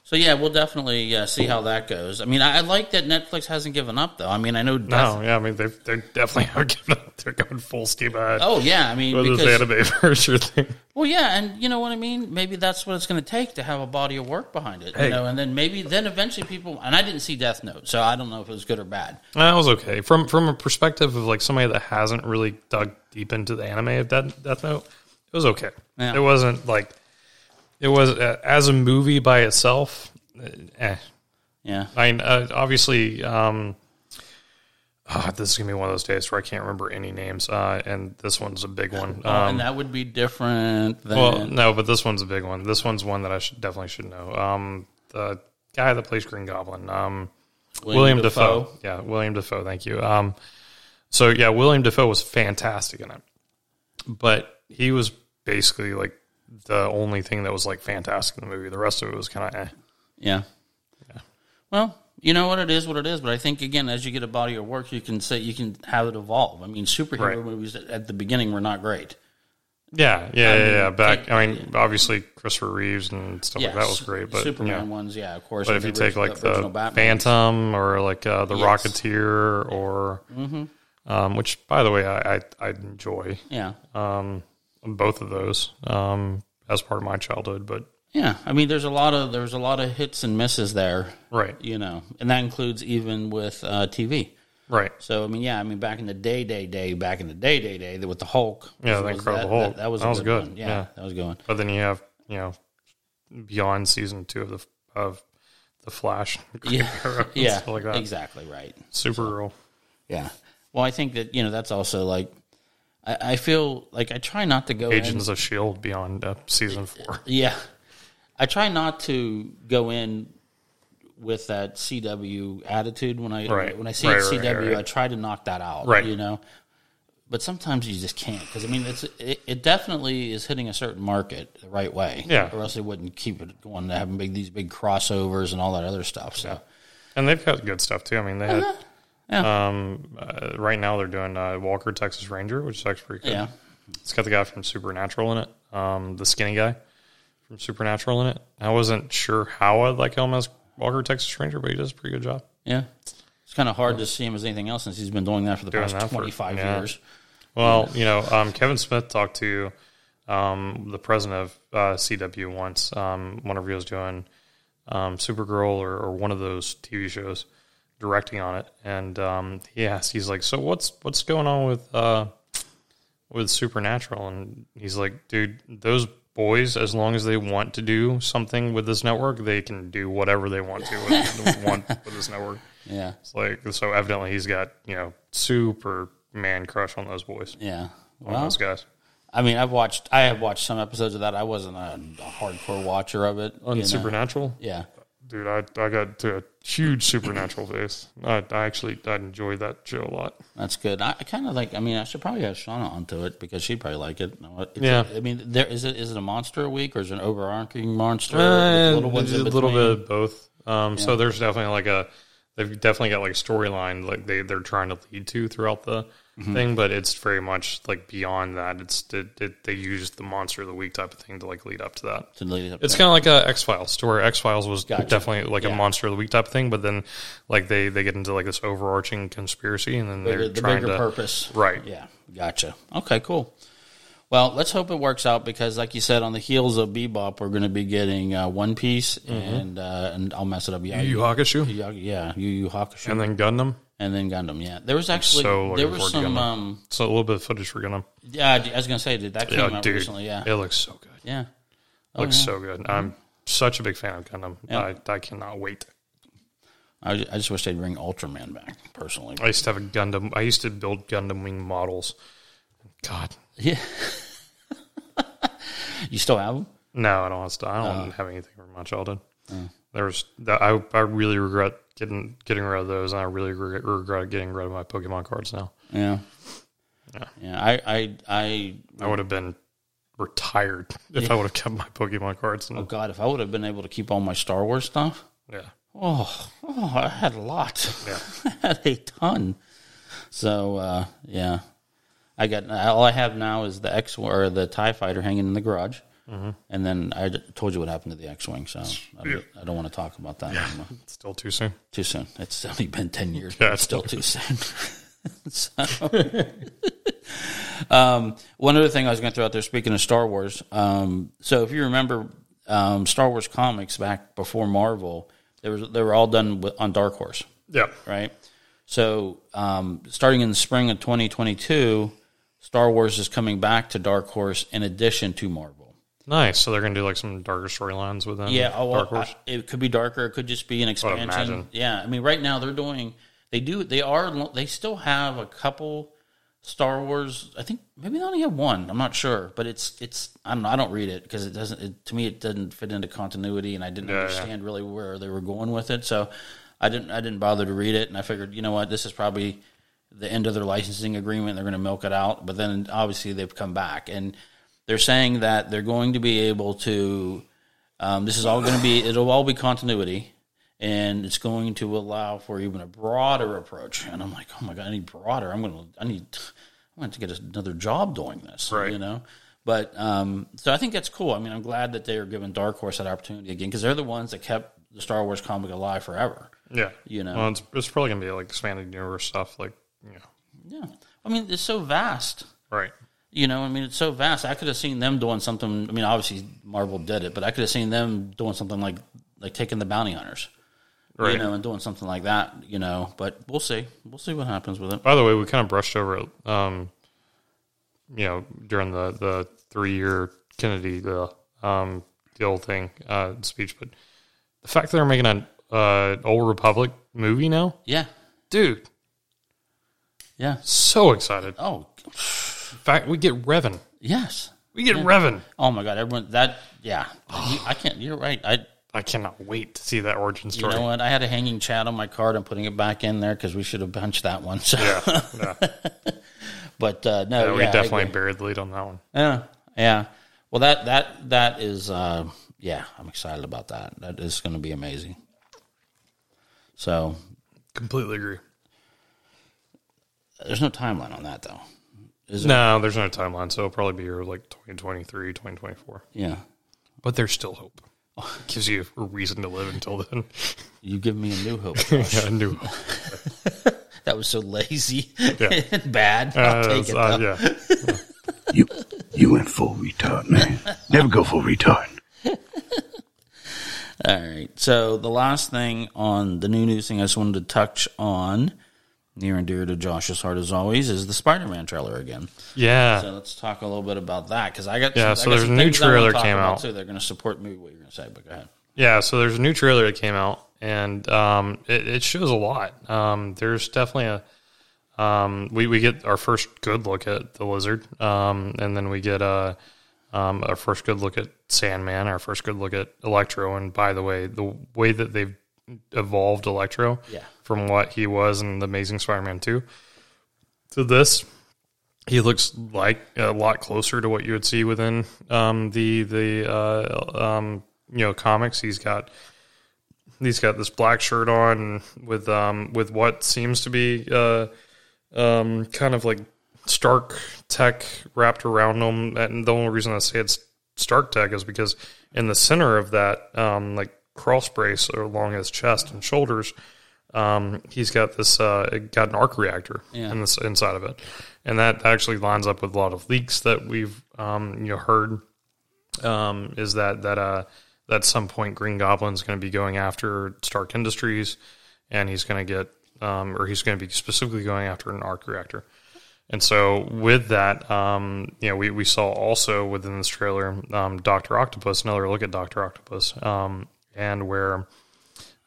So yeah, we'll definitely uh, see how that goes. I mean, I, I like that Netflix hasn't given up though. I mean, I know. Death, No, yeah, I mean they they definitely haven't given up. They're going full steam ahead. Oh yeah, I mean, this because, anime version thing. well, yeah, and you know what I mean. Maybe that's what it's going to take to have a body of work behind it. Hey. You know, and then maybe then eventually people. And I didn't see Death Note, so I don't know if it was good or bad. That was okay from from a perspective of like somebody that hasn't really dug deep into the anime of Death, Death Note. It was okay. Yeah. It wasn't like it was uh, as a movie by itself. uh, Eh. Yeah, I mean, uh, obviously, um, ah, this is gonna be one of those days where I can't remember any names, uh, and this one's a big one. Oh, Um, and that would be different than. well, no, but this one's a big one. This one's one that I should definitely should know. Um, the guy that plays Green Goblin, um, William, Dafoe. Yeah, William Dafoe. Thank you. Um, so yeah, William Dafoe was fantastic in it, but he was basically like the only thing that was like fantastic in the movie. The rest of it was kind of eh. Yeah. Well, you know what it is, what it is. But I think again, as you get a body of work, you can say you can have it evolve. I mean, superhero Right. movies at, the beginning were not great. Yeah, yeah, yeah, mean, yeah. Back, take- I mean, obviously Christopher Reeves and stuff like that was great, but Superman yeah. ones, yeah, of course. But if you take like the Batman. Phantom or like uh, the Yes. Mm-hmm. Rocketeer or, um, which by the way I I, I enjoy yeah, um, both of those um, as part of my childhood, but yeah. I mean, there's a lot of there's a lot of hits and misses there, right, you know, and that includes even with uh, TV. right, So I mean, yeah, I mean, back in the day, day, day, back in the day, day, day, with the Hulk, Yeah, the was- Incredible that, Hulk. That, that was That was good, one. Yeah, yeah. that was going. but then you have you know beyond season two of the of the Flash, Yeah, yeah, like that, exactly right. Supergirl. Yeah. Well, I think that you know that's also like I, I feel like I try not to go in- Agents of Shield beyond uh, season four. Yeah, I try not to go in with that CW attitude when I Right. when I see Right, it right, CW. I try to knock that out. Right. You know. But sometimes you just can't because I mean it's it, it definitely is hitting a certain market the right way. Yeah. Or else they wouldn't keep it going to having big these big crossovers and all that other stuff. So And they've got good stuff too. I mean, they had Yeah. um, uh, right now they're doing uh, Walker Texas Ranger, which is actually pretty good. yeah. It's got the guy from Supernatural in it, um, the skinny guy from Supernatural in it. I wasn't sure how I'd like him as Walker Texas Ranger, but he does a pretty good job. Yeah. It's kind of hard to see him as anything else since he's been doing that for the Doing past that for- 25 yeah. years. Well, you know, um, Kevin Smith talked to um, the president of uh, CW once. Um, whenever he was doing um, Supergirl or, or one of those TV shows, directing on it, and um, he asked, he's like, "So what's what's going on with uh, with Supernatural?" And he's like, "Dude, those boys, as long as they want to do something with this network, they can do whatever they want to with, want with this network." Yeah. It's like so evidently he's got you know super man crush on those boys Yeah. on Well, those guys. I mean, I've watched. I have watched some episodes of that. I wasn't a, a hardcore watcher of it. On you know. Supernatural, Yeah, dude, I I got to a huge Supernatural face. I, I actually I enjoyed that show a lot. that's good. I, I kind of like. I mean, I should probably have Shauna onto it because she'd probably like it. It's- Yeah. I mean, there is it. Is it a monster a week or is it an overarching monster? Uh, little ones a little bit of both. Um, So there's definitely like a they've definitely got like a storyline like they they're trying to lead to throughout the Mm-hmm. thing, but it's very much like beyond that. It's it, it, they use the monster of the week type of thing to like lead up to that. to lead up It's kind of like a X Files, to where X Files was Gotcha. definitely like Yeah. a monster of the week type of thing, but then like they they get into like this overarching conspiracy, and then they're the, trying bigger to purpose. right. Yeah, gotcha. Okay, cool. Well, let's hope it works out because, like you said, on the heels of Bebop, we're going to be getting uh, One Piece and uh, and I'll mess it up. Yeah, Yu Yu Hakusho, yeah, yeah, Yu Yu Hakusho, and then Gundam. And then Gundam. Yeah, there was actually so there was some. Um, So a little bit of footage for Gundam. yeah, I was going to say, did that came Yeah, out dude, recently? Yeah, it looks so good. yeah. Oh, looks yeah. so good. I'm such a big fan of Gundam. I I cannot wait. I, I just wish they'd bring Ultraman back personally. I used to have a Gundam. I used to build Gundam wing models. God, Yeah. you still have them? no, I don't. want I Uh. don't have anything from my childhood. There's that. I I really regret getting getting rid of those, and I really regret, regret getting rid of my Pokemon cards now. Yeah. Yeah. Yeah. I I I I would have been retired if I would have kept my Pokemon cards. oh god, if I would have been able to keep all my Star Wars stuff. yeah, Oh, oh, I had a lot. yeah. I had a ton. So uh, yeah, I got all I have now is the X or the Tie Fighter hanging in the garage, And then I told you what happened to the X-wing, so I, don't- I don't want to talk about that anymore. It's still too soon. Too soon. It's only been ten years. Yeah, it's still too soon. so, um, one other thing I was going to throw out there. Speaking of Star Wars, um, so if you remember um, Star Wars comics back before Marvel, they were they were all done with, on Dark Horse, Yeah. right? So um, starting in the spring of 2022, Star Wars is coming back to Dark Horse in addition to Marvel. Nice. So they're gonna do like some darker storylines with them. Yeah, oh, well. I- it could be darker. It could just be an expansion. imagine. Yeah, I mean, right now they're doing. They do. They are. They still have a couple Star Wars. I think maybe they only have one. I'm not sure, but it's it's. I don't know. I don't read it because it doesn't. It, to me, it doesn't fit into continuity, and I didn't Yeah, yeah. understand really where they were going with it. So I didn't. I didn't bother to read it, and I figured, you know what, this is probably the end of their licensing agreement. They're going to milk it out, but then obviously they've come back and they're saying that they're going to be able to. Um, this is all going to be. It'll all be continuity, and it's going to allow for even a broader approach. And I'm like, oh my god, I need broader. I'm going to. I need. I'm going to get another job doing this. Right. You know. But um, so I think that's cool. I mean, I'm glad that they are giving Dark Horse that opportunity again because they're the ones that kept the Star Wars comic alive forever. Yeah. You know. Well, it's, it's probably gonna be like expanded universe stuff. Like, you know, Yeah. I mean, it's so vast. right. You know, I mean, it's so vast. I could have seen them doing something. I mean, obviously Marvel did it, but I could have seen them doing something like like taking the bounty hunters, Right. you know, and doing something like that. You know, but we'll see. We'll see what happens with it. By the way, we kind of brushed over it. Um, you know, during the the three year Kennedy the um the old thing uh speech, but the fact that they're making an uh old Republic movie now, Yeah. dude, Yeah. so excited. Oh, fact, we get Revan. yes. We get Revan. Oh my God! Everyone, that yeah. You- I can't. You're right. I. I cannot wait to see that origin story. You know what? I had a hanging chat on my card. I'm putting it back in there because we should have punched that one. So, yeah, yeah. but uh, no, Yeah, yeah, we I definitely buried the lead on that one. Yeah, yeah. Well, that that that is, uh, yeah. I'm excited about that. That is going to be amazing. So Completely agree. there's no timeline on that, though. Is it? No, there's no timeline, so it'll probably be here like 2023, 2024. Yeah. But there's still hope. Gives you a reason to live until then. You give me a new hope. yeah, I knew. that was so lazy Yeah. and bad. I'll Uh, take it. uh, yeah. You you went full retard, man. Never go full retard. All right. So the last thing on the new news thing I just wanted to touch on, near and dear to Josh's heart as always, is the Spider-Man trailer again. Yeah. So let's talk a little bit about that because I got Yeah, I so there's a new things I wanna trailer came out. Too. They're going to support me. What you're going to say, but go ahead. Yeah, so there's a new trailer that came out, and um, it, it shows a lot. Um, there's definitely a um, we we get our first good look at the lizard, um, and then we get a um, our first good look at Sandman, our first good look at Electro. And by the way, the way that they've evolved Electro Yeah. from what he was in the Amazing Spider-Man two to this, he looks like a lot closer to what you would see within um, the the uh, um, you know comics. He's got he's got this black shirt on with um, with what seems to be uh, um, kind of like Stark tech wrapped around him. And the only reason I say it's Stark tech is because in the center of that um, like cross brace along his chest and shoulders, um, he's got this uh, it got an arc reactor Yeah. in this inside of it, and that actually lines up with a lot of leaks that we've um, you know heard. Um, is that that uh, at some point Green Goblin's going to be going after Stark Industries, and he's going to get um, or he's going to be specifically going after an arc reactor. And so with that, um, you know, we, we saw also within this trailer, um, Doctor Octopus, another look at Doctor Octopus, um, and where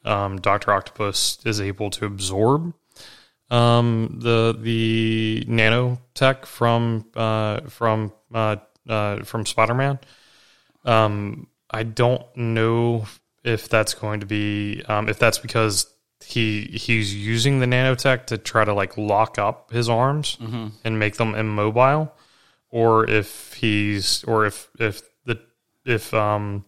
um, Doctor Octopus is able to absorb um, the the nanotech from uh, from uh, uh, from Spider Man. Um, I don't know if that's going to be um, if that's because he he's using the nanotech to try to like lock up his arms and make them immobile, or if he's or if if the if um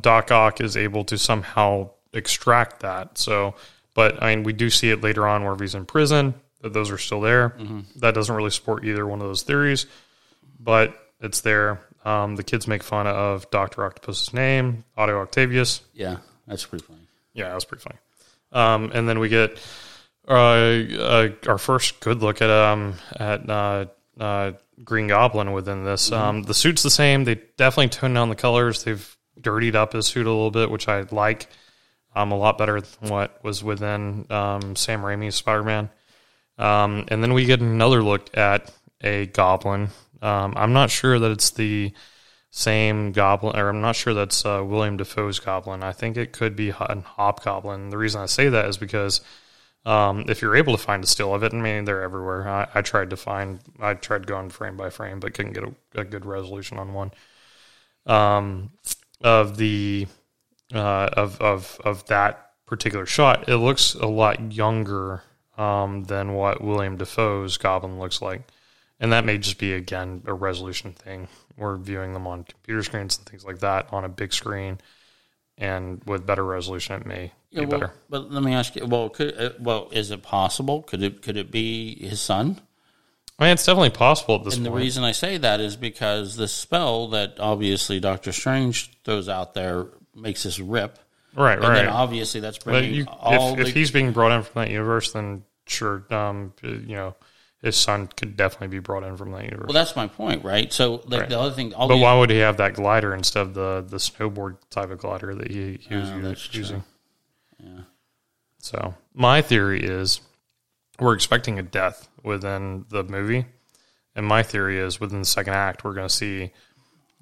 Doc Ock is able to somehow extract that. So, but I mean, we do see it later on where he's in prison. That those are still there. That doesn't really support either one of those theories, but it's there. Um, the kids make fun of Doctor Octopus's name, Otto Octavius. Yeah, that's pretty funny. Yeah, that was pretty funny. Um, and then we get uh, uh, our first good look at um at uh, uh, Green Goblin within this. Um, the suit's the same. They definitely toned down the colors. They've dirtied up his suit a little bit, which I like. Um, a lot better than what was within um, Sam Raimi's Spider Man. Um, and then we get another look at a goblin. Um, I'm not sure that it's the same goblin, or I'm not sure that's uh, William Dafoe's goblin. I think it could be a hobgoblin. The reason I say that is because um, if you're able to find a still of it, I mean, they're everywhere. I, I tried to find, I tried going frame by frame, but couldn't get a, a good resolution on one. Um, of the uh, of of of that particular shot, it looks a lot younger um, than what William Dafoe's Goblin looks like, and that may just be again a resolution thing. We're viewing them on computer screens and things like that on a big screen, and with better resolution, it may Yeah, be well, better. But let me ask you. Well, could uh, well is it possible? Could it could it be his son? I mean, it's definitely possible at this point. And the reason I say that is because the spell that obviously Doctor Strange throws out there makes this rip. right, right. And then obviously that's But bringing you, all if, the if he's being brought in from that universe, then sure, um, you know, his son could definitely be brought in from that universe. well, that's my point, right? So like Right. the other thing, all but these- why would he have that glider instead of the the snowboard type of glider that he, he was Oh, u- that's true. using? Yeah. So my theory is we're expecting a death within the movie, and my theory is within the second act we're going to see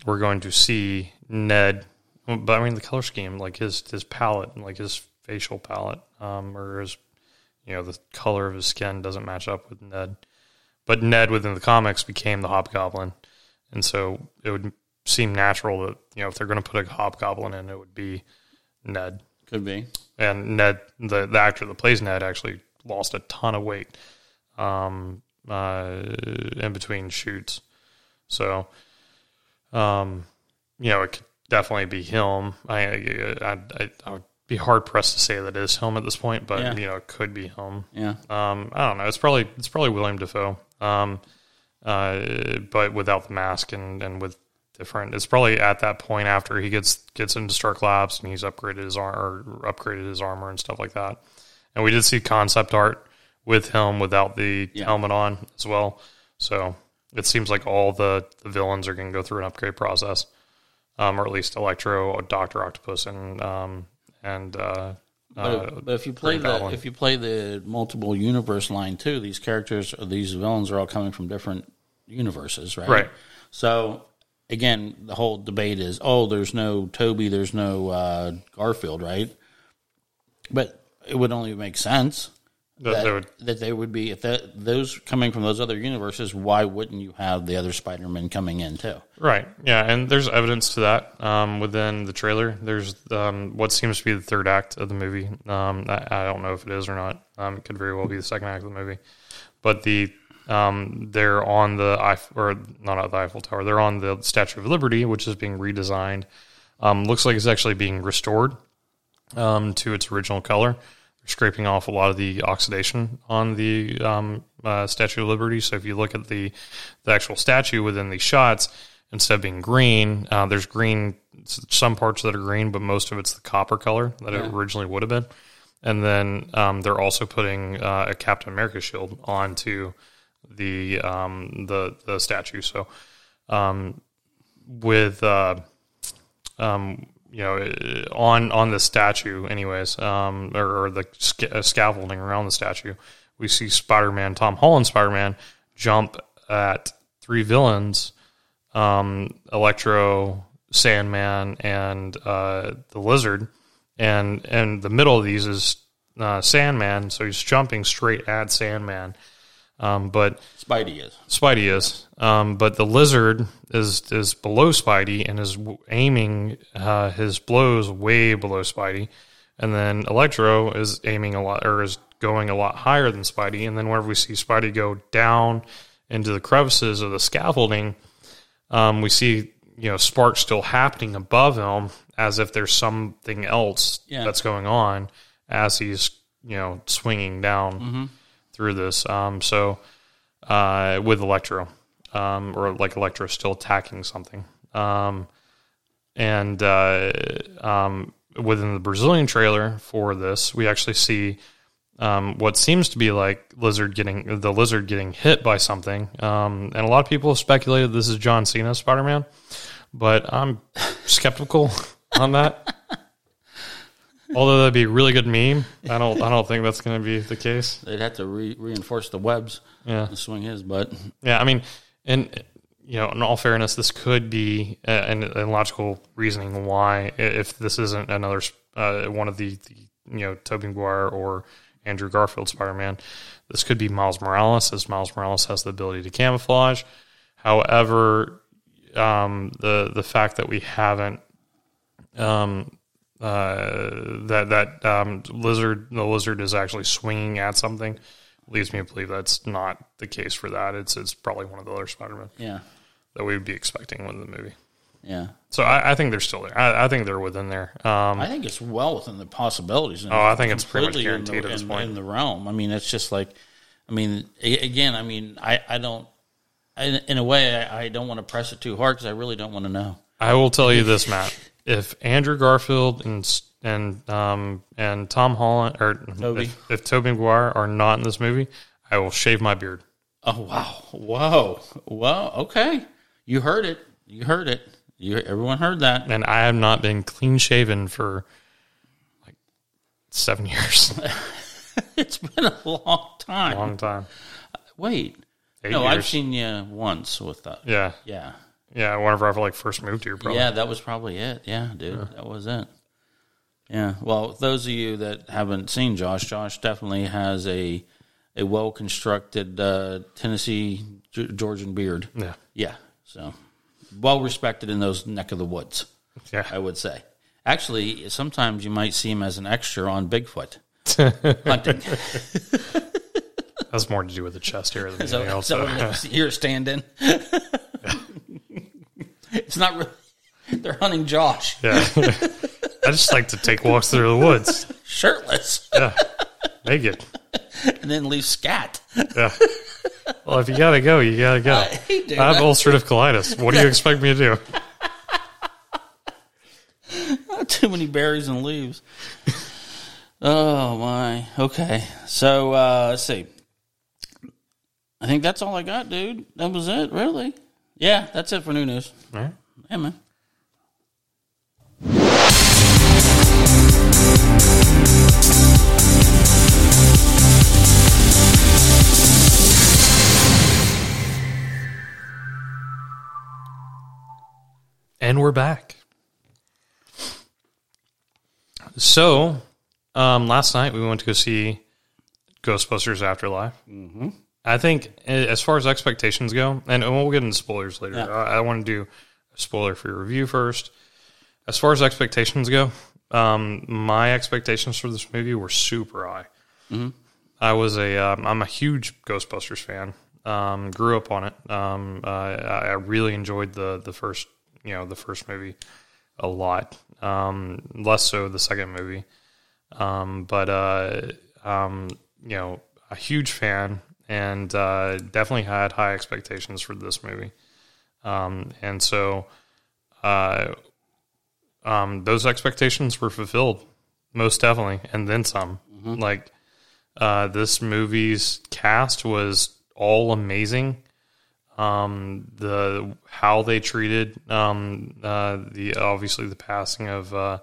we're going to see Ned. But I mean the color scheme, like his his palette, like his facial palette, um, or his you know the color of his skin doesn't match up with Ned. But Ned within the comics became the Hobgoblin, and so it would seem natural that you know if they're going to put a Hobgoblin in, it would be Ned. could be. And Ned, the the actor that plays Ned, actually lost a ton of weight um, uh, in between shoots. So, um, you know, it could definitely be him. I I, I, I would be hard pressed to say that it is him at this point, but Yeah. you know, it could be him. Yeah. Um, I don't know. It's probably it's probably William Dafoe, um, uh, but without the mask and, and with different. It's probably at that point after he gets gets into Stark Labs and he's upgraded his ar- or upgraded his armor and stuff like that. And we did see concept art with him without the Yeah. helmet on as well. So it seems like all the, the villains are going to go through an upgrade process, um, or at least Electro, Doctor Octopus, and um, and uh, But, uh, but if you play the if you play the multiple universe line too, these characters, these villains are all coming from different universes, right? Right. So again, the whole debate is, oh, there's no Tobey, there's no uh, Garfield, right? But it would only make sense that that, they would that they would be if that, those coming from those other universes. Why wouldn't you have the other Spider-Man coming in too? Right. Yeah, and there's evidence to that um, within the trailer. There's um, what seems to be the third act of the movie. Um, I, I don't know if it is or not. Um, it could very well be the second act of the movie. But the um, they're on the Eiff- or not at the Eiffel Tower. They're on the Statue of Liberty, which is being redesigned. Um, looks like it's actually being restored um, to its original color. They're scraping off a lot of the oxidation on the um, uh, Statue of Liberty. So if you look at the the actual statue within these shots, instead of being green, uh, there's green. Some parts that are green, but most of it's the copper color that it originally would have been. And then um, they're also putting uh, a Captain America shield onto the um, the the statue. So um, with uh, um, you know, on on the statue, anyways, um, or, or the sca- uh, scaffolding around the statue, we see Spider-Man, Tom Holland Spider-Man, jump at three villains, um, Electro, Sandman, and uh, the Lizard, and and the middle of these is uh, Sandman, so he's jumping straight at Sandman, um, but Spidey is. Spidey is, um, but the lizard is is below Spidey and is aiming uh, his blows way below Spidey, and then Electro is aiming a lot or is going a lot higher than Spidey, and then whenever we see Spidey go down into the crevices of the scaffolding, um, we see you know sparks still happening above him as if there's something else Yeah. that's going on as he's you know swinging down through this. Um, so uh, with Electro, um, or like Electro still attacking something. Um, and uh, um, within the Brazilian trailer for this, we actually see um, what seems to be like lizard getting the lizard getting hit by something. Um, and a lot of people have speculated this is John Cena Spider Man, but I'm skeptical on that. Although that'd be a really good meme, I don't I don't think that's going to be the case. They'd have to re- reinforce the webs Yeah. to swing his butt. Yeah, I mean, and you know, in all fairness, this could be uh, an, an logical reasoning why, if this isn't another uh, one of the, the you know Tobey Maguire or Andrew Garfield Spider Man, this could be Miles Morales, as Miles Morales has the ability to camouflage. However, um, the the fact that we haven't um, uh, that that um, lizard the lizard is actually swinging at something leads me to believe that's not the case for that. It's it's probably one of the other Spider Men. Yeah, that we would be expecting within the movie. yeah. So I, I think they're still there. I, I think they're within there. Um, I think it's well within the possibilities. Oh, I think it's pretty much completely in the- guaranteed at this in- point. in the realm. I mean, it's just like, I mean, again, I mean, I, I don't, in, in a way, I, I don't want to press it too hard because I really don't want to know. I will tell you this, Matt. If Andrew Garfield and and um and Tom Holland or Tobey. if, if Tobey Maguire are not in this movie, I will shave my beard. Oh wow, whoa, whoa, okay, you heard it, you heard it, you everyone heard that. And I have not been clean shaven for like seven years. It's been a long time. Long time. Wait, Eight no, I've seen you once with that. Yeah. Yeah, Yeah. Whenever I like first moved here, probably. Yeah, that was probably it. Yeah, dude, that was it. Yeah. Well, those of you that haven't seen Josh, Josh definitely has a a well constructed uh, Tennessee G- Georgian beard. Yeah. Yeah. So well respected in those neck of the woods, Yeah. I would say. Actually, sometimes you might see him as an extra on Bigfoot hunting. That's more to do with the chest here than So, anything else. so you're a stand-in. it's not really. They're hunting Josh yeah. I just like to take walks through the woods. shirtless Yeah. Naked. and then leave scat. Yeah. Well, if you gotta go, you gotta go. I doing have ulcerative colitis. What do you expect me to do? Too many berries and leaves. Oh my. Okay. So uh let's see. I think that's all I got, dude. That was it, really. Yeah, that's it for new news. All right. Yeah, man. And we're back. So, um, last night we went to go see Ghostbusters Afterlife. Mm-hmm. I think, eh, as far as expectations go, and we'll get into spoilers later. Yeah. I, I want to do a spoiler for your review first. As far as expectations go, um, my expectations for this movie were super high. I was a um, I'm a huge Ghostbusters fan. Um, grew up on it. Um, uh, I, I really enjoyed the the first you know the first movie a lot. Um, less so the second movie. Um, but uh, um, you know a huge fan and uh, definitely had high expectations for this movie. Um, and so uh, um, those expectations were fulfilled most definitely, and then some. Like uh, this movie's cast was all amazing. Um, the how they treated um, uh, the obviously the passing of uh,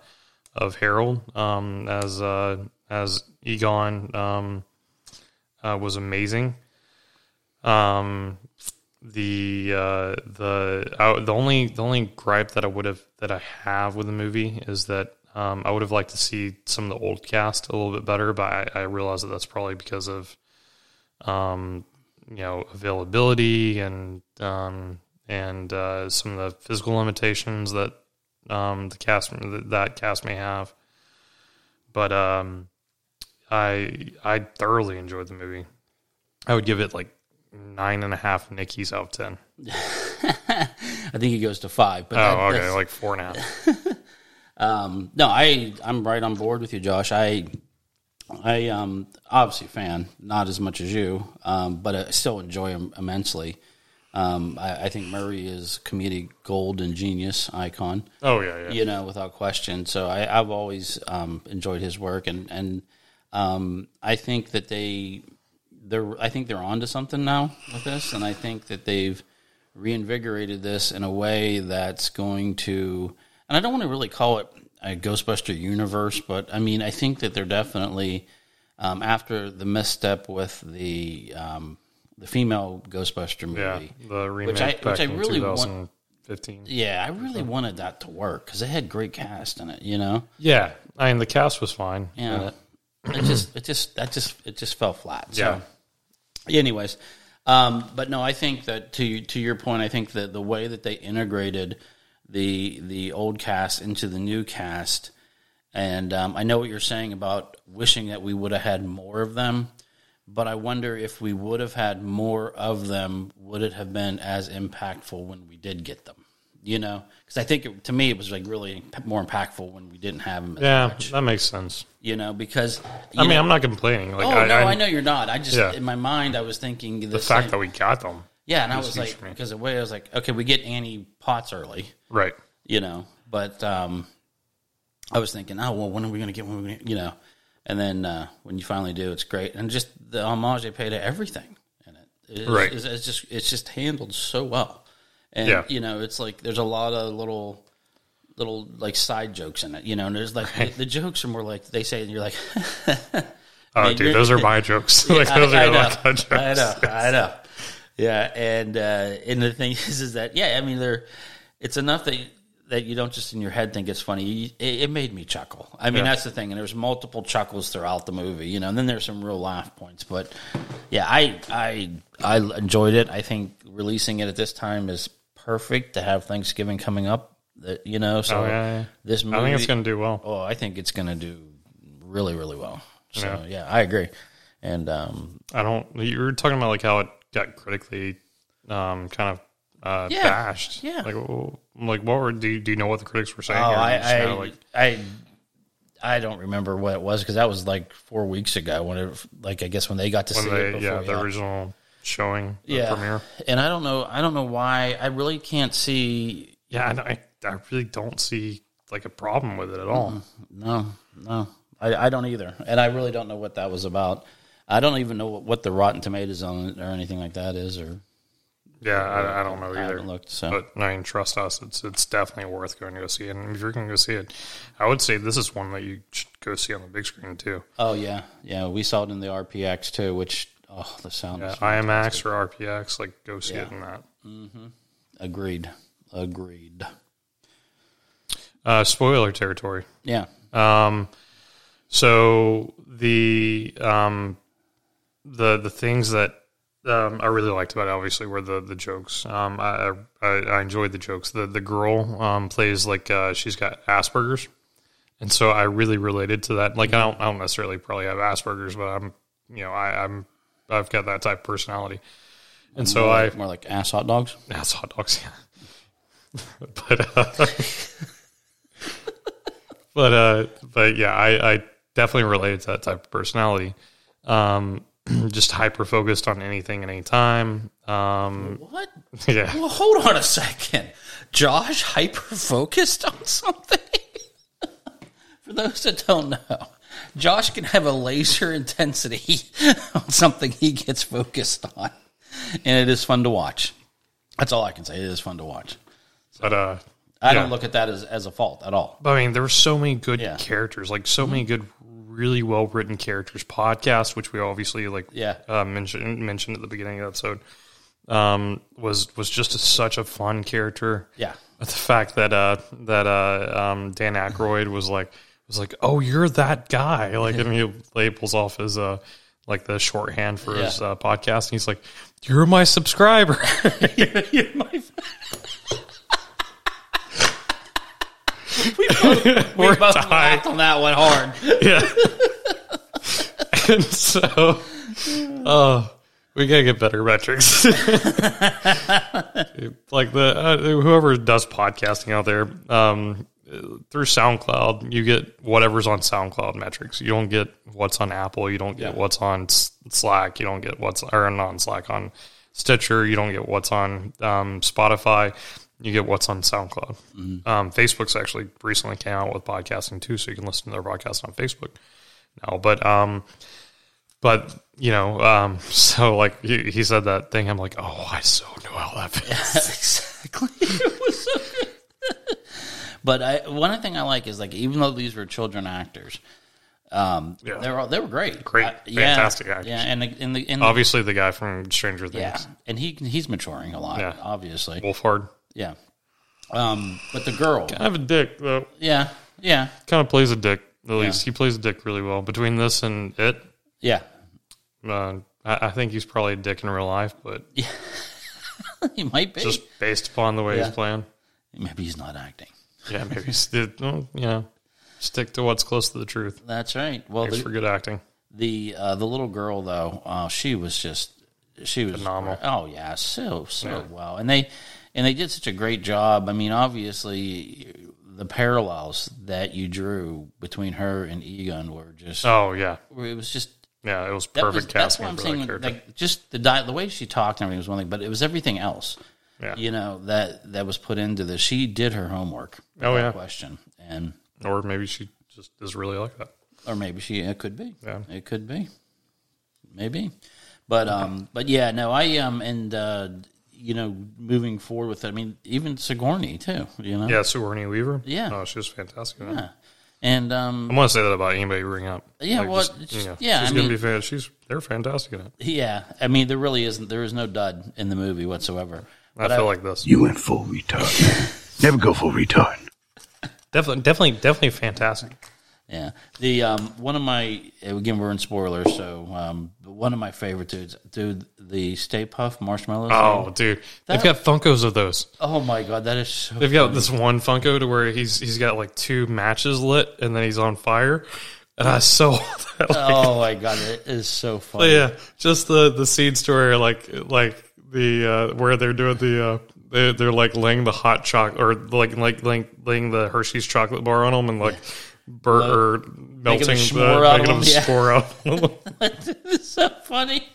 of Harold um, as uh, as Egon um, uh, was amazing. Um, the uh, the the only the only gripe that I would have that I have with the movie is that um, I would have liked to see some of the old cast a little bit better, but I, I realize that that's probably because of um, you know availability and um, and uh, some of the physical limitations that um, the cast that, that cast may have. But um, I I thoroughly enjoyed the movie. I would give it like nine and a half Nickies out of ten. I think he goes to five. But that- Oh, okay, that's- like four and a half. Um, no, I I'm right on board with you, Josh. I I um obviously a fan, not as much as you, um, but I still enjoy him immensely. Um, I, I think Murray is comedic gold and genius icon. Oh yeah, yeah. you know, without question. So I, I've always um, enjoyed his work, and and um, I think that they they're I think they're onto something now with this, and I think that they've reinvigorated this in a way that's going to, and I don't want to really call it a Ghostbuster universe, but I mean I think that they're definitely um, after the misstep with the um, the female Ghostbuster movie. Yeah, the remake Which I- which I in really want- 2015. Yeah, I really wanted that to work because it had great cast in it. You know. Yeah, I mean the cast was fine. Yeah. It just it just that just it just fell flat. So Yeah. anyways. Um, but no, I think that to to your point, I think that the way that they integrated the the old cast into the new cast, and um, I know what you're saying about wishing that we would have had more of them, but I wonder if we would have had more of them, would it have been as impactful when we did get them? You know, because I think it, to me it was like really more impactful when we didn't have them. As Yeah, much, that makes sense. you know, because you I mean, know- I'm not complaining. Like, Oh I, no, I, I, know you're not. I just Yeah. in my mind I was thinking the, the fact that we got them. yeah, and I was like me. because the way I was like, okay, we get Annie Potts early, Right. you know, but um, I was thinking, oh well, when are we going to get when we, you know, and then uh, when you finally do, it's great, and just the homage they pay to everything in it, is, Right. is, it's just it's just handled so well, and Yeah. you know, it's like there's a lot of little. Little like side jokes in it, you know. And there's like the, the jokes are more like they say, and you're like, Oh, dude, those are my jokes. like, those I, are I know, like jokes. I know, I know. Yeah, and uh, and the thing is, is that yeah, I mean, they're it's enough that that you don't just in your head think it's funny. It, it made me chuckle. I mean, Yeah. that's the thing, and there's multiple chuckles throughout the movie, you know. And then there's some real laugh points, but yeah, I I I enjoyed it. I think releasing it at this time is perfect to have Thanksgiving coming up. That you know, so Oh, yeah, yeah. this movie, I think it's going to do well. Oh, I think it's going to do really, really well. So Yeah. yeah, I agree. And um, I don't. You were talking about like how it got critically um, kind of uh, Yeah, bashed. yeah. Like, well, like what were? Do you, do you know what the critics were saying? oh, I, I, know, like, I, I don't remember what it was because that was like four weeks ago. When it, like, I guess when they got to see they, it before, yeah, the original showing, the yeah. premiere. And I don't know. I don't know why. I really can't see. Yeah, I, I, I really don't see like a problem with it at all. Mm-hmm. No, no, I, I don't either. And I really don't know what that was about. I don't even know what, what the Rotten Tomatoes on it or anything like that is, or Yeah, I, I don't know I either. haven't looked. So But I mean, trust us, it's it's definitely worth going to go see it. And if you're going to go see it, I would say this is one that you should go see on the big screen too. Oh yeah, yeah. We saw it in the RPX too, which oh, the sound. Yeah, is IMAX or RPX, like go see it in that. agreed, agreed. Uh, spoiler territory. Yeah, Um, so the um, the the things that um, I really liked about it, obviously were the the jokes. Um, I, I I enjoyed the jokes. The the girl um, plays like uh, she's got Asperger's, and so I really related to that. Like I don't I don't necessarily probably have Asperger's, but I'm you know I, I'm I've got that type of personality, and so more I more like ass hot dogs. Ass hot dogs, yeah. but uh, but uh, but yeah, I, I definitely related to that type of personality. Um, just hyper focused on anything at any time. Um, What? yeah, Well, hold on a second. Josh hyper focused on something. For those that don't know, Josh can have a laser intensity on something he gets focused on, and it is fun to watch. That's all I can say. It is fun to watch. but uh, I Yeah. don't look at that as, as a fault at all. But I mean, there were so many good Yeah. characters, like so many good, really well written characters. Podcast, which we obviously like, Yeah. uh, mentioned mentioned at the beginning of the episode, um, was was just a, such a fun character. Yeah. The fact that uh, that uh, um, Dan Aykroyd was like was like, oh, you're that guy, like, and he labels off his uh, like the shorthand for his uh, podcast, and he's like, you're my subscriber. You're my- we both, we We're both laughed on that one hard. yeah. and so, oh, we gotta get better metrics. like the uh, whoever does podcasting out there, um, through SoundCloud, you get whatever's on SoundCloud metrics. You don't get what's on Apple. You don't get Yeah. what's on Slack. You don't get what's or on Slack on Stitcher. You don't get what's on um, Spotify. You get what's on SoundCloud. Um, Facebook's actually recently came out with podcasting too, so you can listen to their podcast on Facebook now. But um, but you know, um, so like he, he said that thing, I'm like, oh, I so know how that feels. exactly. It was so good. But I, one thing I like is like even though these were children actors, um, Yeah. they were all, they were great, Great, Uh, yeah, fantastic actors. Yeah, and the, in the, in the Obviously, the guy from Stranger Things, yeah, and he he's maturing a lot, Yeah. obviously, Wolfhard, yeah. Um, but the girl, kind of a dick though. yeah, yeah, Kind of plays a dick. At least he plays a dick really well. Between this and it, yeah. uh, I, I think he's probably a dick in real life, but yeah. he might be. just based upon the way Yeah. he's playing, Maybe he's not acting. yeah, maybe you know, stick to what's close to the truth. That's right. Well, Thanks the, for good acting. the uh, the little girl though, uh, she was just she was Phenomenal. Oh yeah, so so Yeah. well, and they and they did such a great job. I mean, obviously, the parallels that you drew between her and Egon were just Oh yeah, it was just. yeah, it was That perfect was, that's what I'm saying. that. Like just the di- the way she talked and everything was one thing, but it was everything else. Yeah, You know that that was put into this. She did her homework. Oh, yeah. question. And or maybe she just is really like that. or maybe she it could be Yeah. it could be maybe but um but yeah no i um and uh you know moving forward with it i mean even sigourney too you know Yeah, Sigourney Weaver. Yeah. oh, she was fantastic. Yeah. and um I'm gonna say that about anybody you bring up. Yeah, well, just, you know, yeah, she's I gonna mean- be fan. She's they're fantastic in it. yeah i mean there really isn't there is no dud in the movie whatsoever I feel like this. You went full retard. Never go full retard. Definitely, definitely, definitely fantastic. Yeah, the um, one of my again we're in spoilers, so um, one of my favorite dudes, dude, the Stay Puft marshmallows. Oh, dude, they've got Funkos of those. oh my god, that is so. They've got this one Funko to where he's he's got like two matches lit and then he's on fire. And I saw that. Like, Oh my god, it is so funny. yeah, just the the scene story, like like the uh, where they're doing the. Uh, they, they're like laying the hot chocolate, or like like like laying the Hershey's chocolate bar on them, and like bur- or melting the s'more out of making them yeah. out. it's so funny.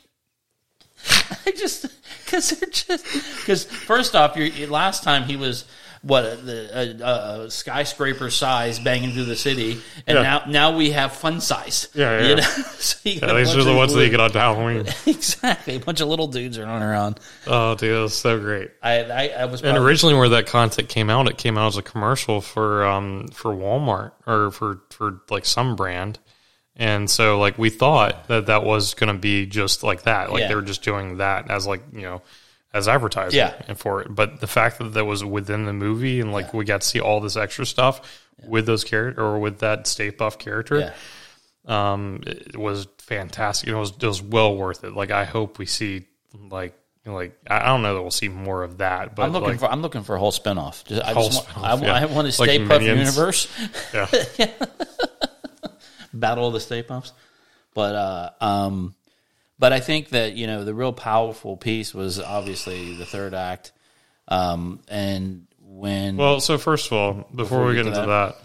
I just because they're just because first off, your last time he was what the uh, uh, skyscraper size banging through the city, and Yeah. now now we have fun size. Yeah, yeah. You know? so you yeah these are the ones that little- you get on Halloween. exactly a bunch of little dudes are running around. Oh, dude, was so great. I I, I was And originally, where that content came out, it came out as a commercial for um for Walmart or for for like some brand, and so like we thought that that was going to be just like that, like Yeah. they were just doing that as like you know as advertising Yeah. and for it. But the fact that that was within the movie and like we got to see all this extra stuff with those character or with that Stay Puft character, yeah. um, it was fantastic. It was it was well worth it. Like I hope we see like like I I don't know that we'll see more of that, but I'm looking like, for I'm looking for a whole spinoff. Just, I, Whole just want, spin-off, I, yeah. I want to Like Stay Puft Minions. universe. yeah. battle of the Stay Pufts. But uh, um, but I think that you know the real powerful piece was obviously the third act, um, and when Well, so first of all, before, we get into that,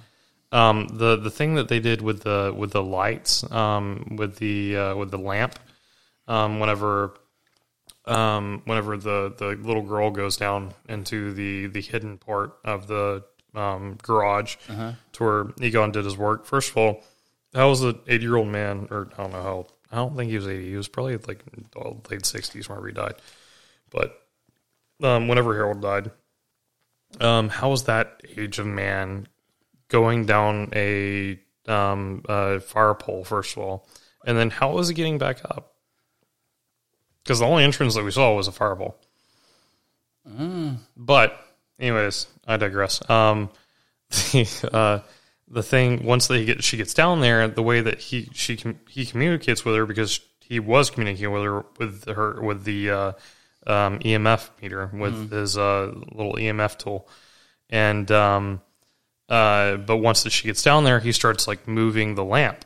um, the the thing that they did with the with the lights, um, with the uh, with the lamp, um, whenever um, whenever the the little girl goes down into the the hidden part of the um, garage to where Egon did his work. First of all, that was an eighty year old man, or I don't know how. I don't think he was eighty. He was probably like late sixties whenever he died. But um, whenever Harold died, um, how was that age of man going down a um, uh, fire pole first of all, and then how was he getting back up? Because the only entrance that we saw was a fire pole. But, anyways, I digress. Um, the uh, the thing once they get she gets down there, the way that he she he communicates with her because he was communicating with her with her with the uh, um, EMF meter with his uh, little EMF tool, and um, uh, but once that she gets down there, he starts like moving the lamp,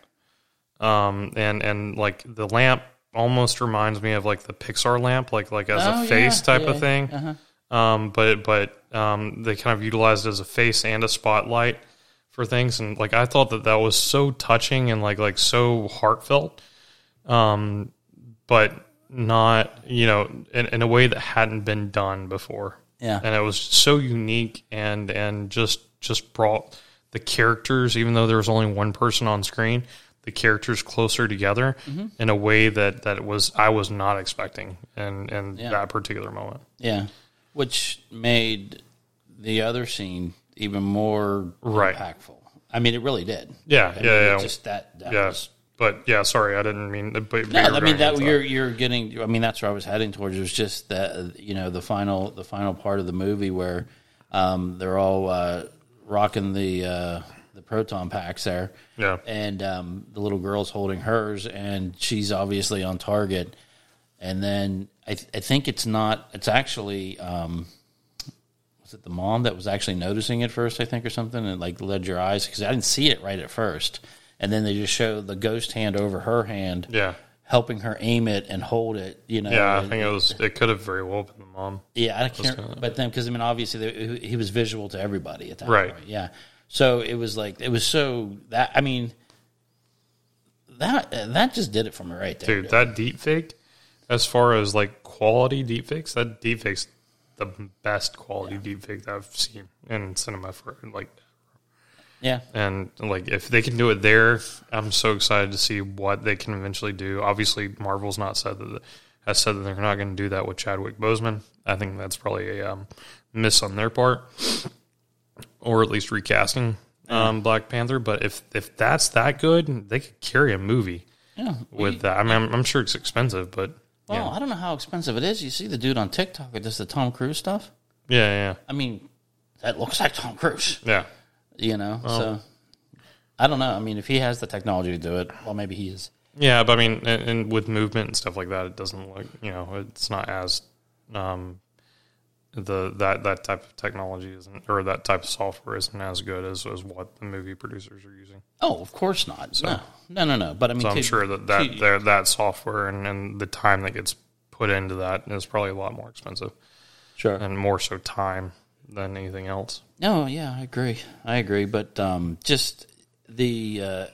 um, and and like the lamp almost reminds me of like the Pixar lamp, like like as Oh, a face yeah, type yeah, of thing. uh-huh. Um, but but um, they kind of utilized it as a face and a spotlight for things, and like I thought that that was so touching and like like so heartfelt. Um, but not you know in, in a way that hadn't been done before. Yeah. and it was so unique and and just just brought the characters, even though there was only one person on screen, the characters closer together Mm-hmm. in a way that that was I was not expecting in in Yeah. that particular moment. Yeah, which made the other scene even more Right. impactful. I mean, it really did. Yeah, I yeah, it yeah. Just that. that Yeah, was, but yeah, sorry, I didn't mean. But, but no, I mean that you're you're getting. I mean, that's where I was heading towards. It was just that you know the final the final part of the movie where um, they're all uh, rocking the uh, the proton packs there. Yeah. and um, the little girl's holding hers, and she's obviously on target. And then I, th- I think it's not. It's actually um, was it the mom that was actually noticing it first? I think or something, and like led your eyes because I didn't see it right at first. And then they just show the ghost hand over her hand, Yeah, helping her aim it and hold it. You know, yeah, I and- think it was. It could have very well been the mom. yeah, I can't. But then, because I mean, obviously, they, he was visual to everybody at that Right. point. Yeah, so it was like it was so that I mean, that that just did it for me right there. Dude, that deep fake, as far as like quality deep fakes, that deep fake's the best quality deep fake that I've seen in cinema for like yeah, and like if they can do it there, I'm so excited to see what they can eventually do. Obviously, Marvel's not said that has said that they're not going to do that with Chadwick Boseman. I think that's probably a um, miss on their part, or at least recasting um, Black Panther. But if if that's that good, they could carry a movie yeah. with that. I mean, I'm, I'm sure it's expensive, but well, I don't know how expensive it is. You see the dude on TikTok with just the Tom Cruise stuff. yeah, yeah, I mean, that looks like Tom Cruise. yeah. You know, so I don't know. I mean, if he has the technology to do it, well, maybe he is. Yeah, but I mean, and, and with movement and stuff like that, it doesn't look, you know, it's not as um, the that that type of technology isn't, or that type of software isn't as good as, as what the movie producers are using. Oh, of course not. no, no, no, no. But I mean, So I'm to- sure that that to- that, software and, and the time that gets put into that is probably a lot more expensive sure. and more so time than anything else. No, yeah, I agree. I agree. But um, just the, uh,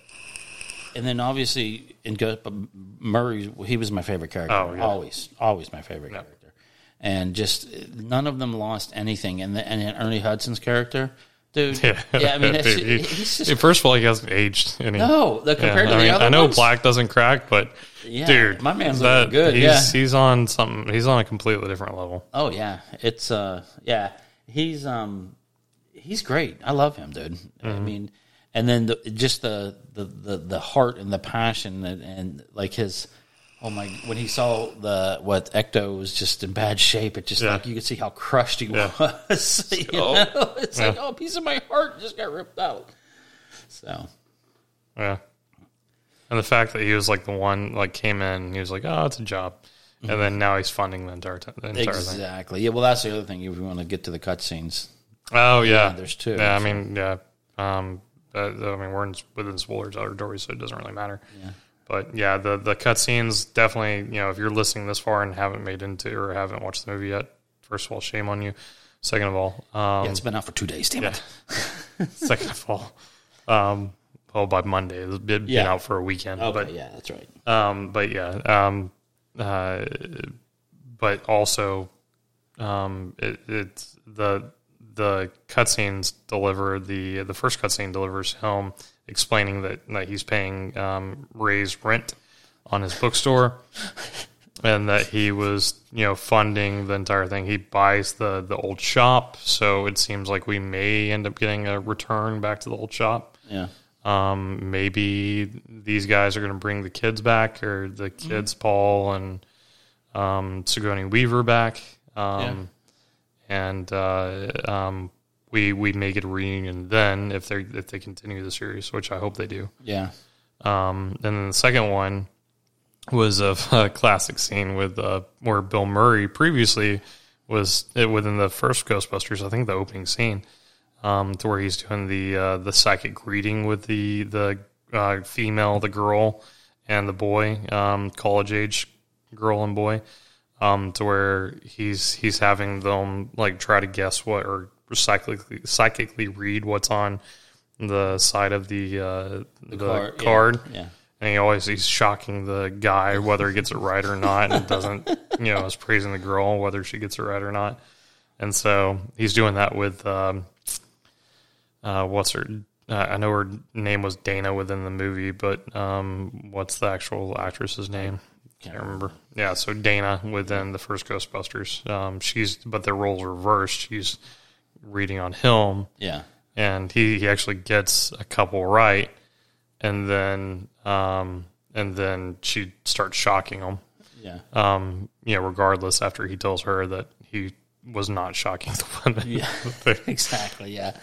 and then obviously in Go- Murray, he was my favorite character. Oh, yeah. Always, always my favorite character. And just none of them lost anything. And the, and Ernie Hudson's character, dude. Yeah, I mean, it's, Dude, he- he's just first of all, he hasn't aged. Any, no. The, Yeah, compared to I the mean, other I know ones, black doesn't crack, but Yeah, dude, my man's that, looking good, He's, yeah. he's on something. He's on a completely different level. Oh yeah, it's uh yeah he's um he's great. I love him, dude. I Mm-hmm. mean, and then the, just the, the the the heart and the passion and, and like his oh my when he saw the what Ecto was just in bad shape. It just Yeah. like you could see how crushed he Yeah. was. you know? It's like oh, a piece of my heart just got ripped out. So Yeah. And the fact that he was like the one like came in, he was like, "Oh, it's a job," and then now he's funding the entire t- the entire thing. exactly, yeah. Well, that's the other thing. If we want to get to the cutscenes, Oh yeah, there's two, Yeah, I mean, yeah. Um, uh, I mean, we're in, within spoilers territory, so it doesn't really matter. Yeah. But yeah, the the cutscenes definitely. You know, if you're listening this far and haven't made into or haven't watched the movie yet, first of all, shame on you. Second of all, um, yeah, it's been out for two days. Damn it. second of all, um, well, by Monday, it's been, Yeah. out for a weekend. Okay, but yeah, that's right. Um, but yeah, um, uh, but also, um, it, it's the the cutscenes deliver the the first cutscene delivers him explaining that, that he's paying um, Ray's rent on his bookstore, and that he was you know funding the entire thing. He buys the the old shop, so it seems like we may end up getting a return back to the old shop. Yeah. Um, maybe these guys are going to bring the kids back, or the kids, Paul and um, Sigourney Weaver back. Um, and uh, um, we we may get a reunion then if they if they continue the series, which I hope they do. Yeah. Um, and then the second one was a, a classic scene with uh, where Bill Murray previously was uh, within the first Ghostbusters. I think the opening scene, um, to where he's doing the uh, the psychic greeting with the the uh, female, the girl, and the boy, um, college age girl and boy, um, to where he's he's having them like try to guess what or psychically psychically read what's on the side of the uh, the, card, card, yeah. Yeah. and he always he's shocking the guy whether he gets it right or not, and doesn't you know is praising the girl whether she gets it right or not, and so he's doing that with um, uh, what's her. Uh, I know her name was Dana within the movie, but um, what's the actual actress's name? Can't remember. Yeah, so Dana within the first Ghostbusters, um, she's but their roles reversed. She's reading on Helm, Yeah. and he, he actually gets a couple right, and then um, and then she starts shocking him. Yeah. Um, you know, regardless after he tells her that he was not shocking the women, Yeah. Exactly. Yeah.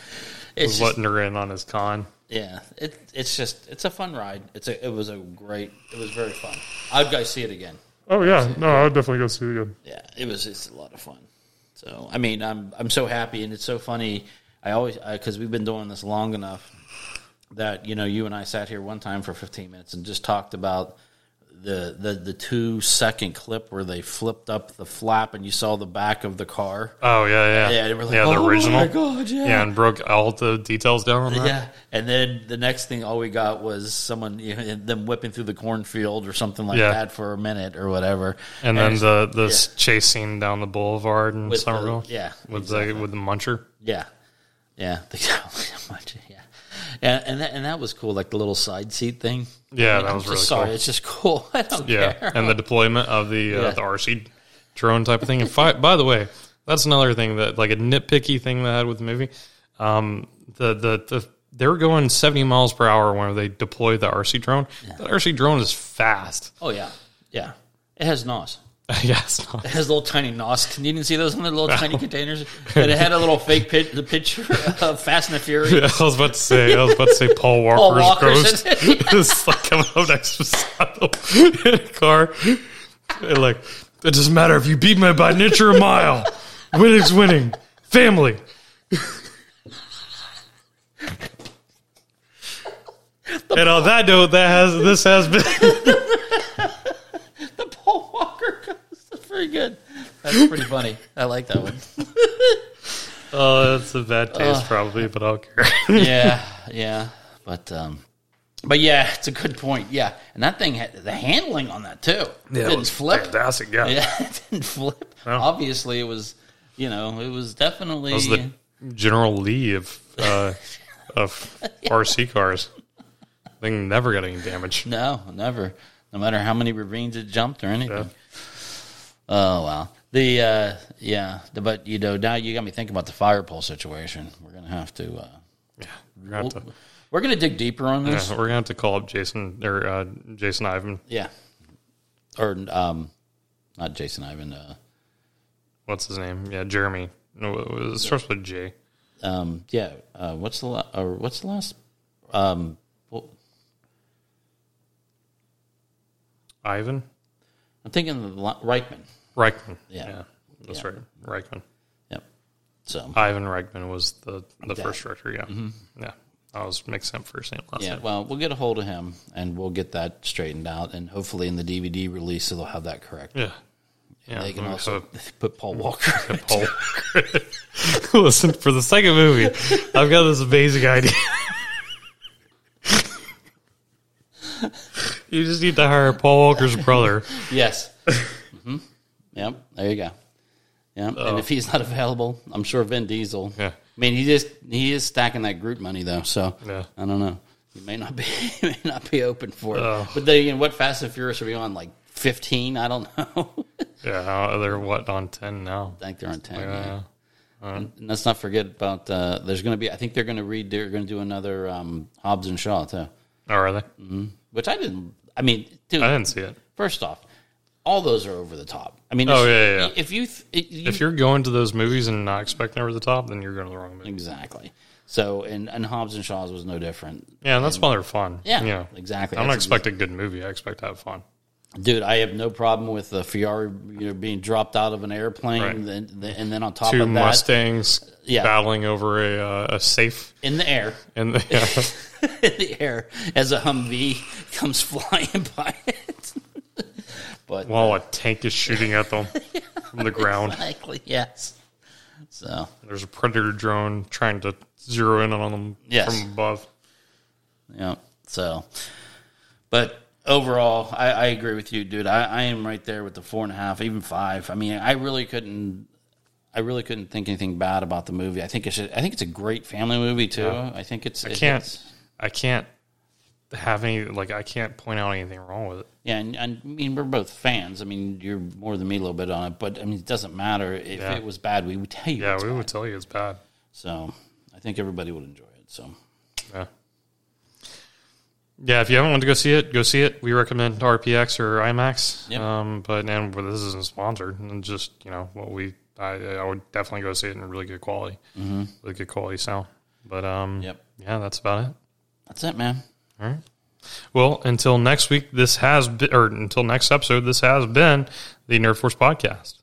It's just, letting her in on his con. yeah. It, it's just it's a fun ride. It's a it was a great. It was very fun. I'd go see it again. Oh yeah, no, I would definitely go see it again. Yeah, it was it's a lot of fun. So I mean, I'm I'm so happy, and it's so funny. I always because we've been doing this long enough that you know you and I sat here one time for 15 minutes and just talked about the the the two second clip where they flipped up the flap and you saw the back of the car. Oh yeah, yeah, Yeah, they were like, yeah, the "Oh original. my God, yeah." yeah, and broke all the details down on that. Yeah, and then the next thing all we got was someone you know, them whipping through the cornfield or something like Yeah. that for a minute or whatever. And then the the s chase scene down the boulevard in With the- yeah, with exactly. the with the muncher. Yeah, yeah, the, much, yeah, and and that, and that was cool, like the little side seat thing. Yeah, I mean, that I'm was really sorry, cool. it's just cool. I don't Yeah, care. and the deployment of the uh, Yeah. the RC drone type of thing. And fi- by the way, that's another thing that like a nitpicky thing that I had with the movie. Um, the the the they were going seventy miles per hour when they deployed the RC drone. That RC drone is fast. oh yeah, yeah, it has nos. yes, It has little tiny nos. You didn't see those in the little tiny containers, and it had a little fake the picture of Fast and the Furious. Yeah, I was about to say. I was about to say Paul Walker's, Paul Walker's ghost it's like coming up next to him in a car. And like, it doesn't matter if you beat me by an inch or a mile. Winning's winning. Family. and on that note, that has this has been. The Paul Walker ghost. That's very good. That's pretty funny. I like that one. Oh, that's a bad taste, probably, but I don't care. yeah, yeah, but um, but yeah, it's a good point. Yeah, and that thing had the handling on that too. Yeah, it it didn't was flip. fantastic. Yeah, Yeah, it didn't flip. No. Obviously, it was. You know, it was definitely. that was the General Lee of uh, of RC cars. Thing never got any damage. no, never. No matter how many ravines it jumped or anything. Oh wow. The uh, yeah, the, but you know now you got me thinking about the fire pole situation. We're gonna have to. Uh, Yeah, we're gonna have to. we're gonna dig deeper on this. Yeah, we're gonna have to call up Jason or uh, Jason Ivan. Yeah. Or um, not Jason Ivan. Uh, What's his name? Yeah, Jeremy. No, it, starts with J. um, yeah. Uh, what's the la- or what's the last? Um, well, Ivan I'm thinking of the la- Reitman. Reitman. Yeah. that's Yeah. right. Reitman. Yep. So Ivan Reitman was the the Dad. first director. Yeah, yeah. I was mixing up first name last Mm-hmm. yeah, name. well, we'll get a hold of him and we'll get that straightened out, and hopefully in the DVD release they'll have that correct. Yeah. Yeah, They can we also have put Paul Walker. Paul. Listen, for the second movie, I've got this amazing idea. you just need to hire Paul Walker's brother. yes. Yep. There you go. Yep. And if he's not available, I'm sure Vin Diesel. Yeah. I mean, he just he is stacking that group money though, so Yeah. I don't know. He may not be he may not be open for it. Oh. But then again, what Fast and Furious are we on? Like 15? I don't know. Yeah, they're what on ten now? I think they're on 10. Yeah. yeah. And let's not forget about uh, there's going to be. I think they're going to read. They're going to do another um, Hobbs and Shaw too, Oh, are they? which I didn't. I mean, dude. I didn't see it. First off, all those are over the top. I mean, Oh, if- yeah, yeah, yeah. If you, it, you If you're going to those movies and not expecting over the top, then you're going to the wrong movie. exactly. So and and Hobbs and Shaw's was no different. Yeah, and that's why they're fun. Yeah, know, exactly. I'm not expecting a good movie. I expect to have fun. Dude, I have no problem with the Fiore you know, being dropped out of an airplane, Right. and, then, and then on top Two of that, Mustangs Yeah. battling over a uh, a safe in the air, in the in the air, as a Humvee comes flying by. But while uh, a tank is shooting at them from the ground. exactly, yes. So There's a predator drone trying to zero in on them Yes. from above. yeah, so, but overall, I, I agree with you, dude. I, I am right there with the four and a half, even five. I mean, I really couldn't. I really couldn't think anything bad about the movie. I think it's. A, I think it's a great family movie too. I think it's. I can't. I can't have any like I can't point out anything wrong with it. Yeah, and, and I mean we're both fans. I mean you're more than me a little bit on it, but I mean it doesn't matter if Yeah. it was bad. We would tell you. Yeah, we bad. would tell you it's bad. So I think everybody would enjoy it. So Yeah. Yeah, if you haven't wanted to go see it, go see it. We recommend RPX or IMAX. Yep. Um, but and well, this isn't sponsored, and just you know what we, I, I would definitely go see it in really good quality, mm-hmm. really good quality sound. But um, Yep. yeah, that's about it. that's it, man. All right. Well, until next week, this has been, or until next episode, this has been the Nerd Force podcast.